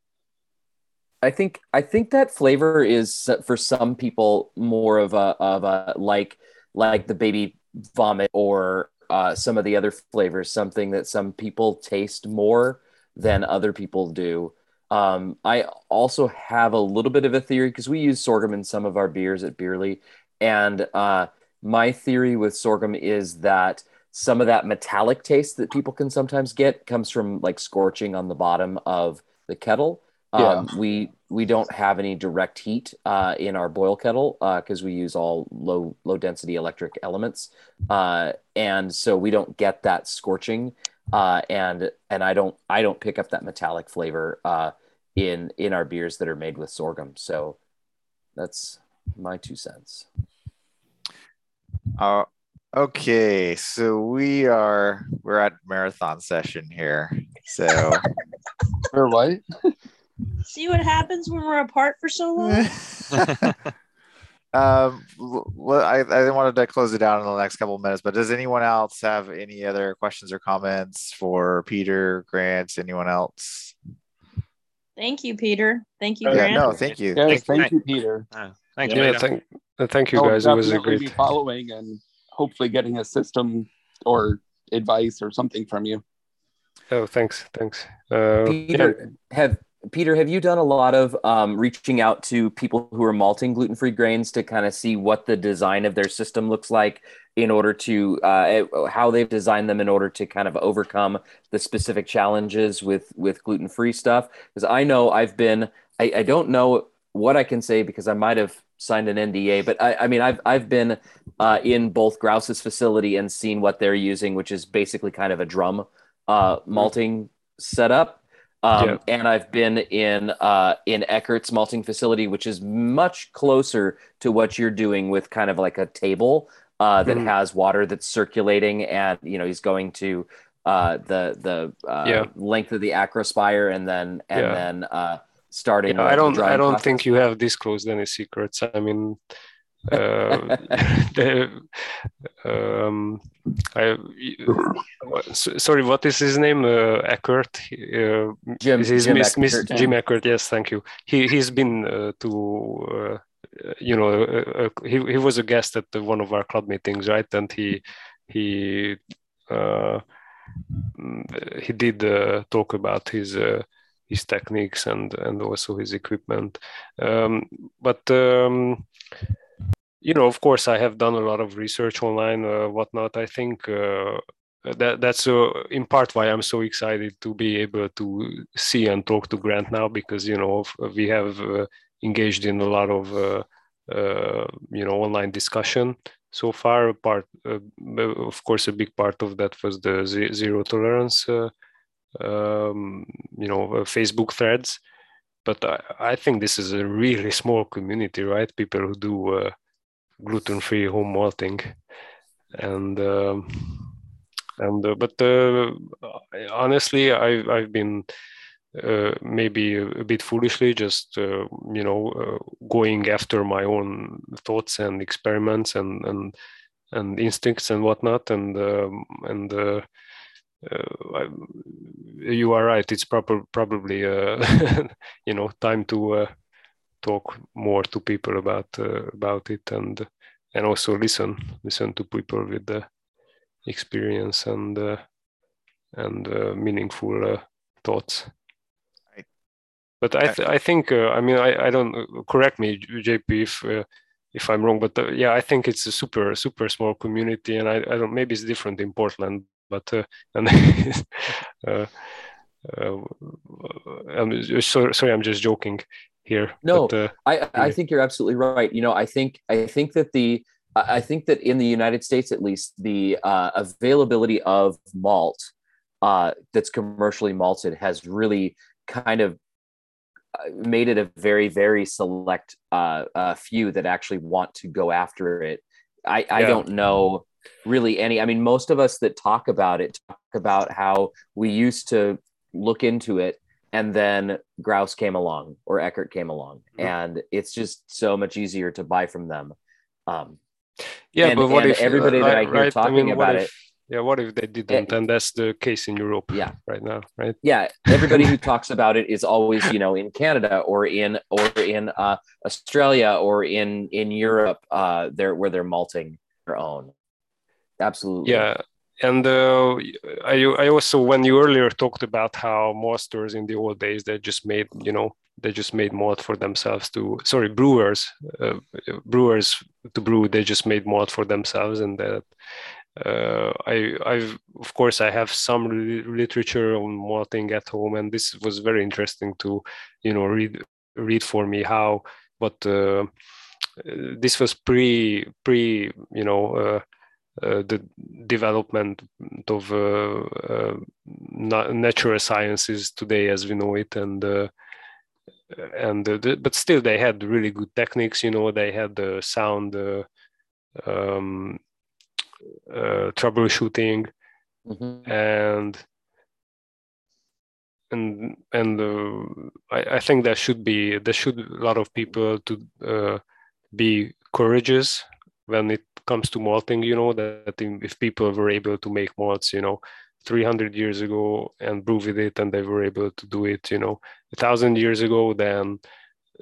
I think I think that flavor is for some people more of a of a like like the baby vomit or uh, some of the other flavors, something that some people taste more than other people do. Um, I also have a little bit of a theory because we use sorghum in some of our beers at Bierly. And uh, my theory with sorghum is that some of that metallic taste that people can sometimes get comes from like scorching on the bottom of the kettle. Yeah. Um, we we don't have any direct heat uh, in our boil kettle because uh, we use all low low density electric elements, uh, and so we don't get that scorching. Uh, and and I don't I don't pick up that metallic flavor uh, in in our beers that are made with sorghum. So that's my two cents. Uh, okay, so we are we're at marathon session here. So we're what? See what happens when we're apart for so long. um, I, I wanted to close it down in the next couple of minutes, but does anyone else have any other questions or comments for Peter, Grant, anyone else? Thank you, Peter. Thank you, Grant. Yeah, no, thank you. Yes, thank, thank you, Peter. Uh, thank you. Yeah, thank, thank you, guys. It was a great. Be following and hopefully getting a system or advice or something from you. Oh, thanks, thanks. Uh, Peter, yeah. have Peter, have you done a lot of um, reaching out to people who are malting gluten free grains to kind of see what the design of their system looks like in order to uh, eh, how they've designed them in order to kind of overcome the specific challenges with with gluten free stuff? Because I know I've been, I, I, don't know what I can say because I might have signed an NDA, but I, I mean I've I've been uh, in both Grouse's facility and seen what they're using, which is basically kind of a drum uh, malting setup um, yeah. And I've been in uh, in Eckert's malting facility, which is much closer to what you're doing with kind of like a table uh, that mm. has water that's circulating, and you know he's going to uh, the the uh, yeah. length of the acrospire, and then and yeah. then uh, starting. I don't I don't think you have disclosed any secrets. I mean, the, um, I, sorry, what is his name? Uh, Eckert. Uh, Jim, Jim, Miss, Miss, Jim Eckert. Yes, thank you. He he's been uh, to. Uh, you know, uh, uh, he he was a guest at one of our club meetings, right? And he he uh, he did talk about his his techniques and and also his equipment. Um, but um, you know, of course, I have done a lot of research online, uh, whatnot. I think uh, that that's uh, in part why I'm so excited to be able to see and talk to Grant now because you know we have uh, engaged in a lot of uh, uh, you know online discussion so far. Part, of course, a big part of that was the zero tolerance, um, you know, Facebook threads. But I, I, think this is a really small community, right? People who do gluten-free home malting, and um, and uh, but uh, honestly, I've I've been uh, maybe a, bit foolishly just uh, you know uh, going after my own thoughts and experiments and and and instincts and whatnot. And um, and uh, I, you are right. It's proper probably you know time to talk more to people about uh, about it and and also listen listen to people with the experience and uh, and uh, meaningful uh, thoughts. But i th- i think uh, i mean i i don't uh, correct me jp if if i'm wrong but yeah i think it's a super super small community and i, I don't maybe it's different in portland but and I'm sorry, sorry, I'm just joking here. No, but, uh, I I think you're absolutely right. You know, I think I think that the I think that in the United States, at least, the uh, availability of malt uh, that's commercially malted has really kind of uh, made it a very very select uh, uh, few that actually want to go after it I, I don't know really any. I mean, most of us that talk about it talk about how we used to look into it and then Grouse came along or Eckert came along, mm-hmm. and it's just so much easier to buy from them. Um, yeah, and, but what if everybody uh, that I hear right, talking I mean, about if, it? Yeah, what if they didn't? It, and that's the case in Europe. Yeah. right now, right? Yeah, everybody who talks about it is always, you know, in Canada or in or in uh, Australia or in in Europe, uh, there where they're malting their own. Absolutely. Yeah, and uh, I, I also when you earlier talked about how maltsters in the old days they just made you know they just made malt for themselves to sorry brewers uh, brewers to brew they just made malt for themselves. And that uh, I I've of course I have some literature on malting at home. And this was very interesting to you know read read for me how but uh, this was pre pre you know uh, the development of uh, uh, natural sciences today as we know it and and the, but still they had really good techniques you know they had the sound um, troubleshooting mm-hmm. and and and uh, I, I, think there should be there should a lot of people to uh, be courageous when it comes to malting you know that if people were able to make malts you know 300 years ago and brew with it and they were able to do it you know a thousand years ago then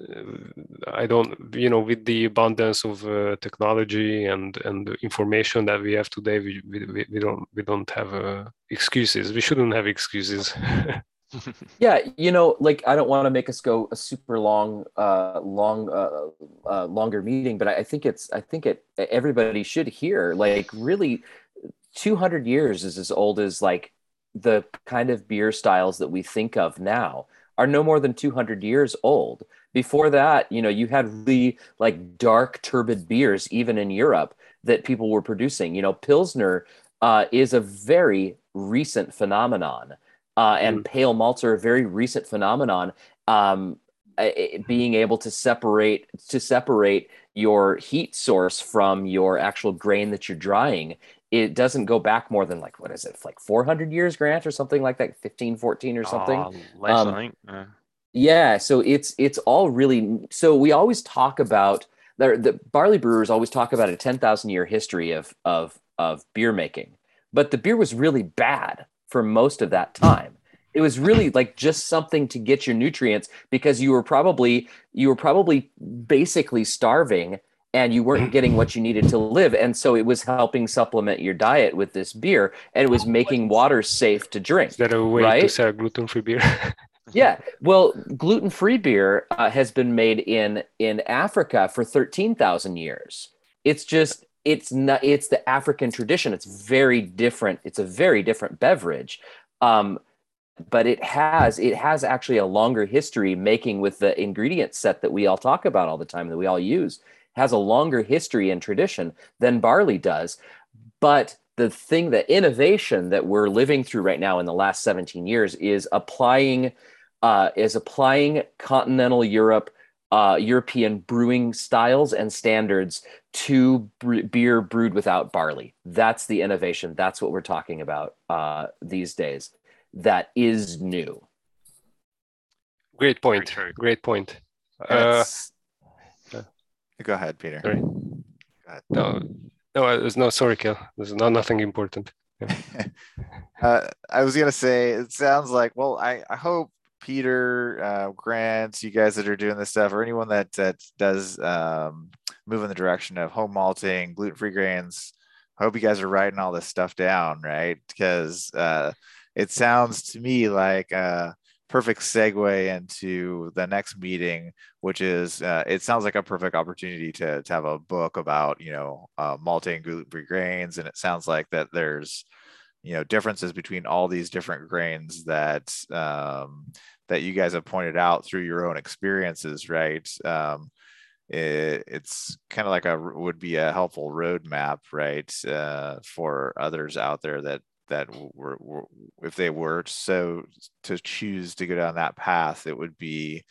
uh, i don't you know with the abundance of uh, technology and and information that we have today we, we, we don't we don't have uh, excuses. We shouldn't have excuses yeah, you know, like I don't want to make us go a super long, uh, long, uh, uh, longer meeting, but I, think it's, I think it, everybody should hear. Like, really, two hundred years is as old as like the kind of beer styles that we think of now are no more than two hundred years old. Before that, you know, you had really like dark, turbid beers, even in Europe, that people were producing. You know, Pilsner uh, is a very recent phenomenon uh, and mm. pale malts are a very recent phenomenon. Um, being able to separate to separate your heat source from your actual grain that you're drying it doesn't go back more than like what is it like 400 years grant or something like that 15 14 or something uh, less, um, I think. Uh. yeah so it's it's all really so we always talk about the, the barley brewers always talk about a 10,000 year history of of of beer making but the beer was really bad for most of that time. It was really like just something to get your nutrients because you were probably you were probably basically starving and you weren't getting what you needed to live. And so it was helping supplement your diet with this beer and it was making water safe to drink is that a way right? to sell gluten-free beer? Yeah. Well gluten-free beer uh, has been made in in africa for 13000 years. It's just it's not it's the african tradition. It's very different. It's a very different beverage. Um, but it has it has actually a longer history making with the ingredient set that we all talk about all the time that we all use has a longer history and tradition than barley does. But the thing the innovation that we're living through right now in the last 17 years is applying uh, is applying continental europe uh, European brewing styles and standards to beer brewed without barley. That's the innovation. That's what we're talking about uh, these days. That is new. Great point. Great point. Uh, go ahead, Peter. Sorry. Go ahead. No, no, uh, there's no sorry, Kel. There's not nothing important. Yeah. uh, I was gonna say it sounds like well, I, I hope Peter, uh, Grant, you guys that are doing this stuff, or anyone that that does um, move in the direction of home malting, gluten free grains. I hope you guys are writing all this stuff down, right? Because uh, it sounds to me like a perfect segue into the next meeting, which is uh, it sounds like a perfect opportunity to to have a book about you know uh, malting gluten free grains, and it sounds like that there's you know differences between all these different grains that um, that you guys have pointed out through your own experiences, right? Um, it, it's kind of like a would be a helpful roadmap, right, uh, for others out there that that were, were, if they were so to choose to go down that path, it would be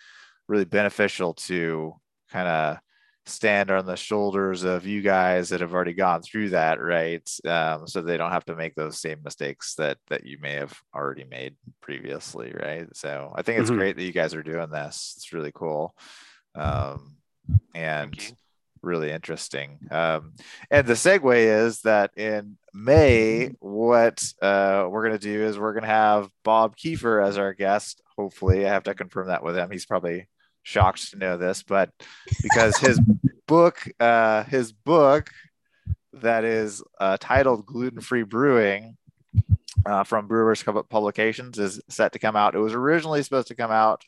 really beneficial to kind of stand on the shoulders of you guys that have already gone through that, right? Um, so they don't have to make those same mistakes that that you may have already made previously, right? So I think it's mm-hmm. great that you guys are doing this. It's really cool, um, and really interesting. Um, and the segue is that in May, what uh, we're going to do is we're going to have Bob Kiefer as our guest. Hopefully, I have to confirm that with him. He's probably shocked to know this, but because his book, uh, his book that is uh, titled Gluten Free Brewing uh, from Brewers Publications is set to come out. It was originally supposed to come out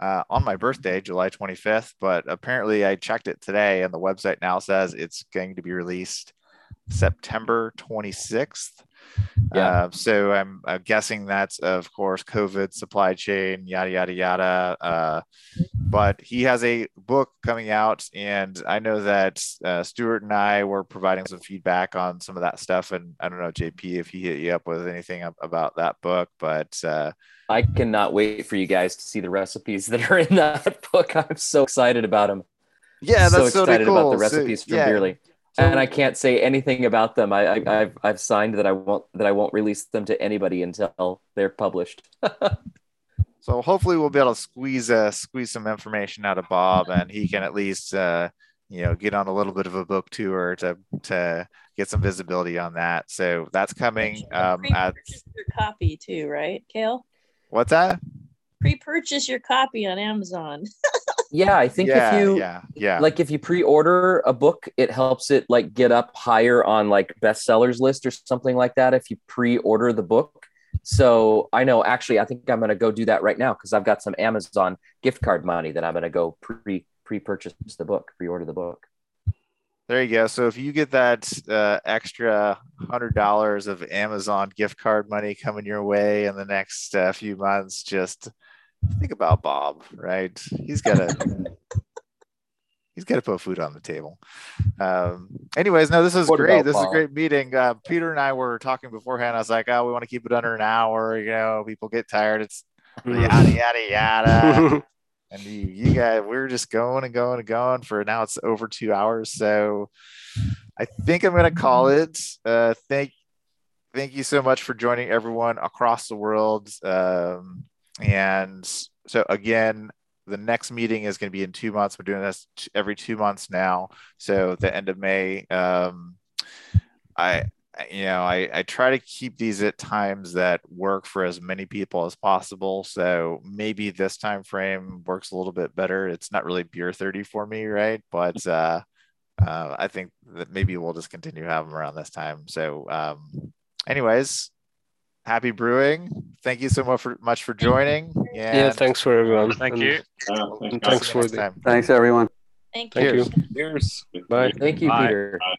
uh, on my birthday, July 25th, but apparently I checked it today and the website now says it's going to be released September 26th. Yeah. Uh, so I'm, I'm, guessing that's, of course, COVID, supply chain, yada, yada, yada. Uh, but he has a book coming out, and I know that uh, Stuart and I were providing some feedback on some of that stuff. And I don't know, JP, if he hit you up with anything about that book, but uh, I cannot wait for you guys to see the recipes that are in that book. I'm so excited about them. Yeah, that's so excited cool. about the recipes so, from yeah. Bierly and I can't say anything about them. I, I have I've signed that I won't that I won't release them to anybody until they're published. so hopefully we'll be able to squeeze uh, squeeze some information out of Bob, and he can at least uh, you know get on a little bit of a book tour to to get some visibility on that. So that's coming. Um, at your copy too, right, Kale? What's that? Pre-purchase your copy on Amazon. yeah i think yeah, if you yeah yeah. like if you pre-order a book it helps it like get up higher on like bestsellers list or something like that if you pre-order the book. So i know actually i think i'm going to go do that right now because i've got some amazon gift card money that i'm going to go pre pre-purchase the book pre-order the book. There you go. So if you get that uh, extra hundred dollars of amazon gift card money coming your way in the next uh, few months just think about Bob, right? He's got to he's got to put food on the table. Um, anyways, no, this is what great. This Bob? is a great meeting. Uh, Peter and I were talking beforehand. I was like, oh, we want to keep it under an hour. You know, people get tired. It's yada yada yada. and you, you guys, we're just going and going and going for now. It's over two hours. So I think I'm going to call it. Uh, thank thank you so much for joining everyone across the world. Um, and so again, the next meeting is going to be in two months. We're doing this every two months now. So the end of May, um, I, you know, I, I try to keep these at times that work for as many people as possible. So maybe this time frame works a little bit better. It's not really beer 30 for me, right? But uh, uh, I think that maybe we'll just continue having them around this time. So, um, anyways, happy brewing. Thank you so much for much for joining. Yeah, thanks for everyone. Thank and, you. Uh, thanks, thanks for the time. Thanks everyone. Thank you. You. Cheers. Bye. Thank you, Bye. Peter. Bye.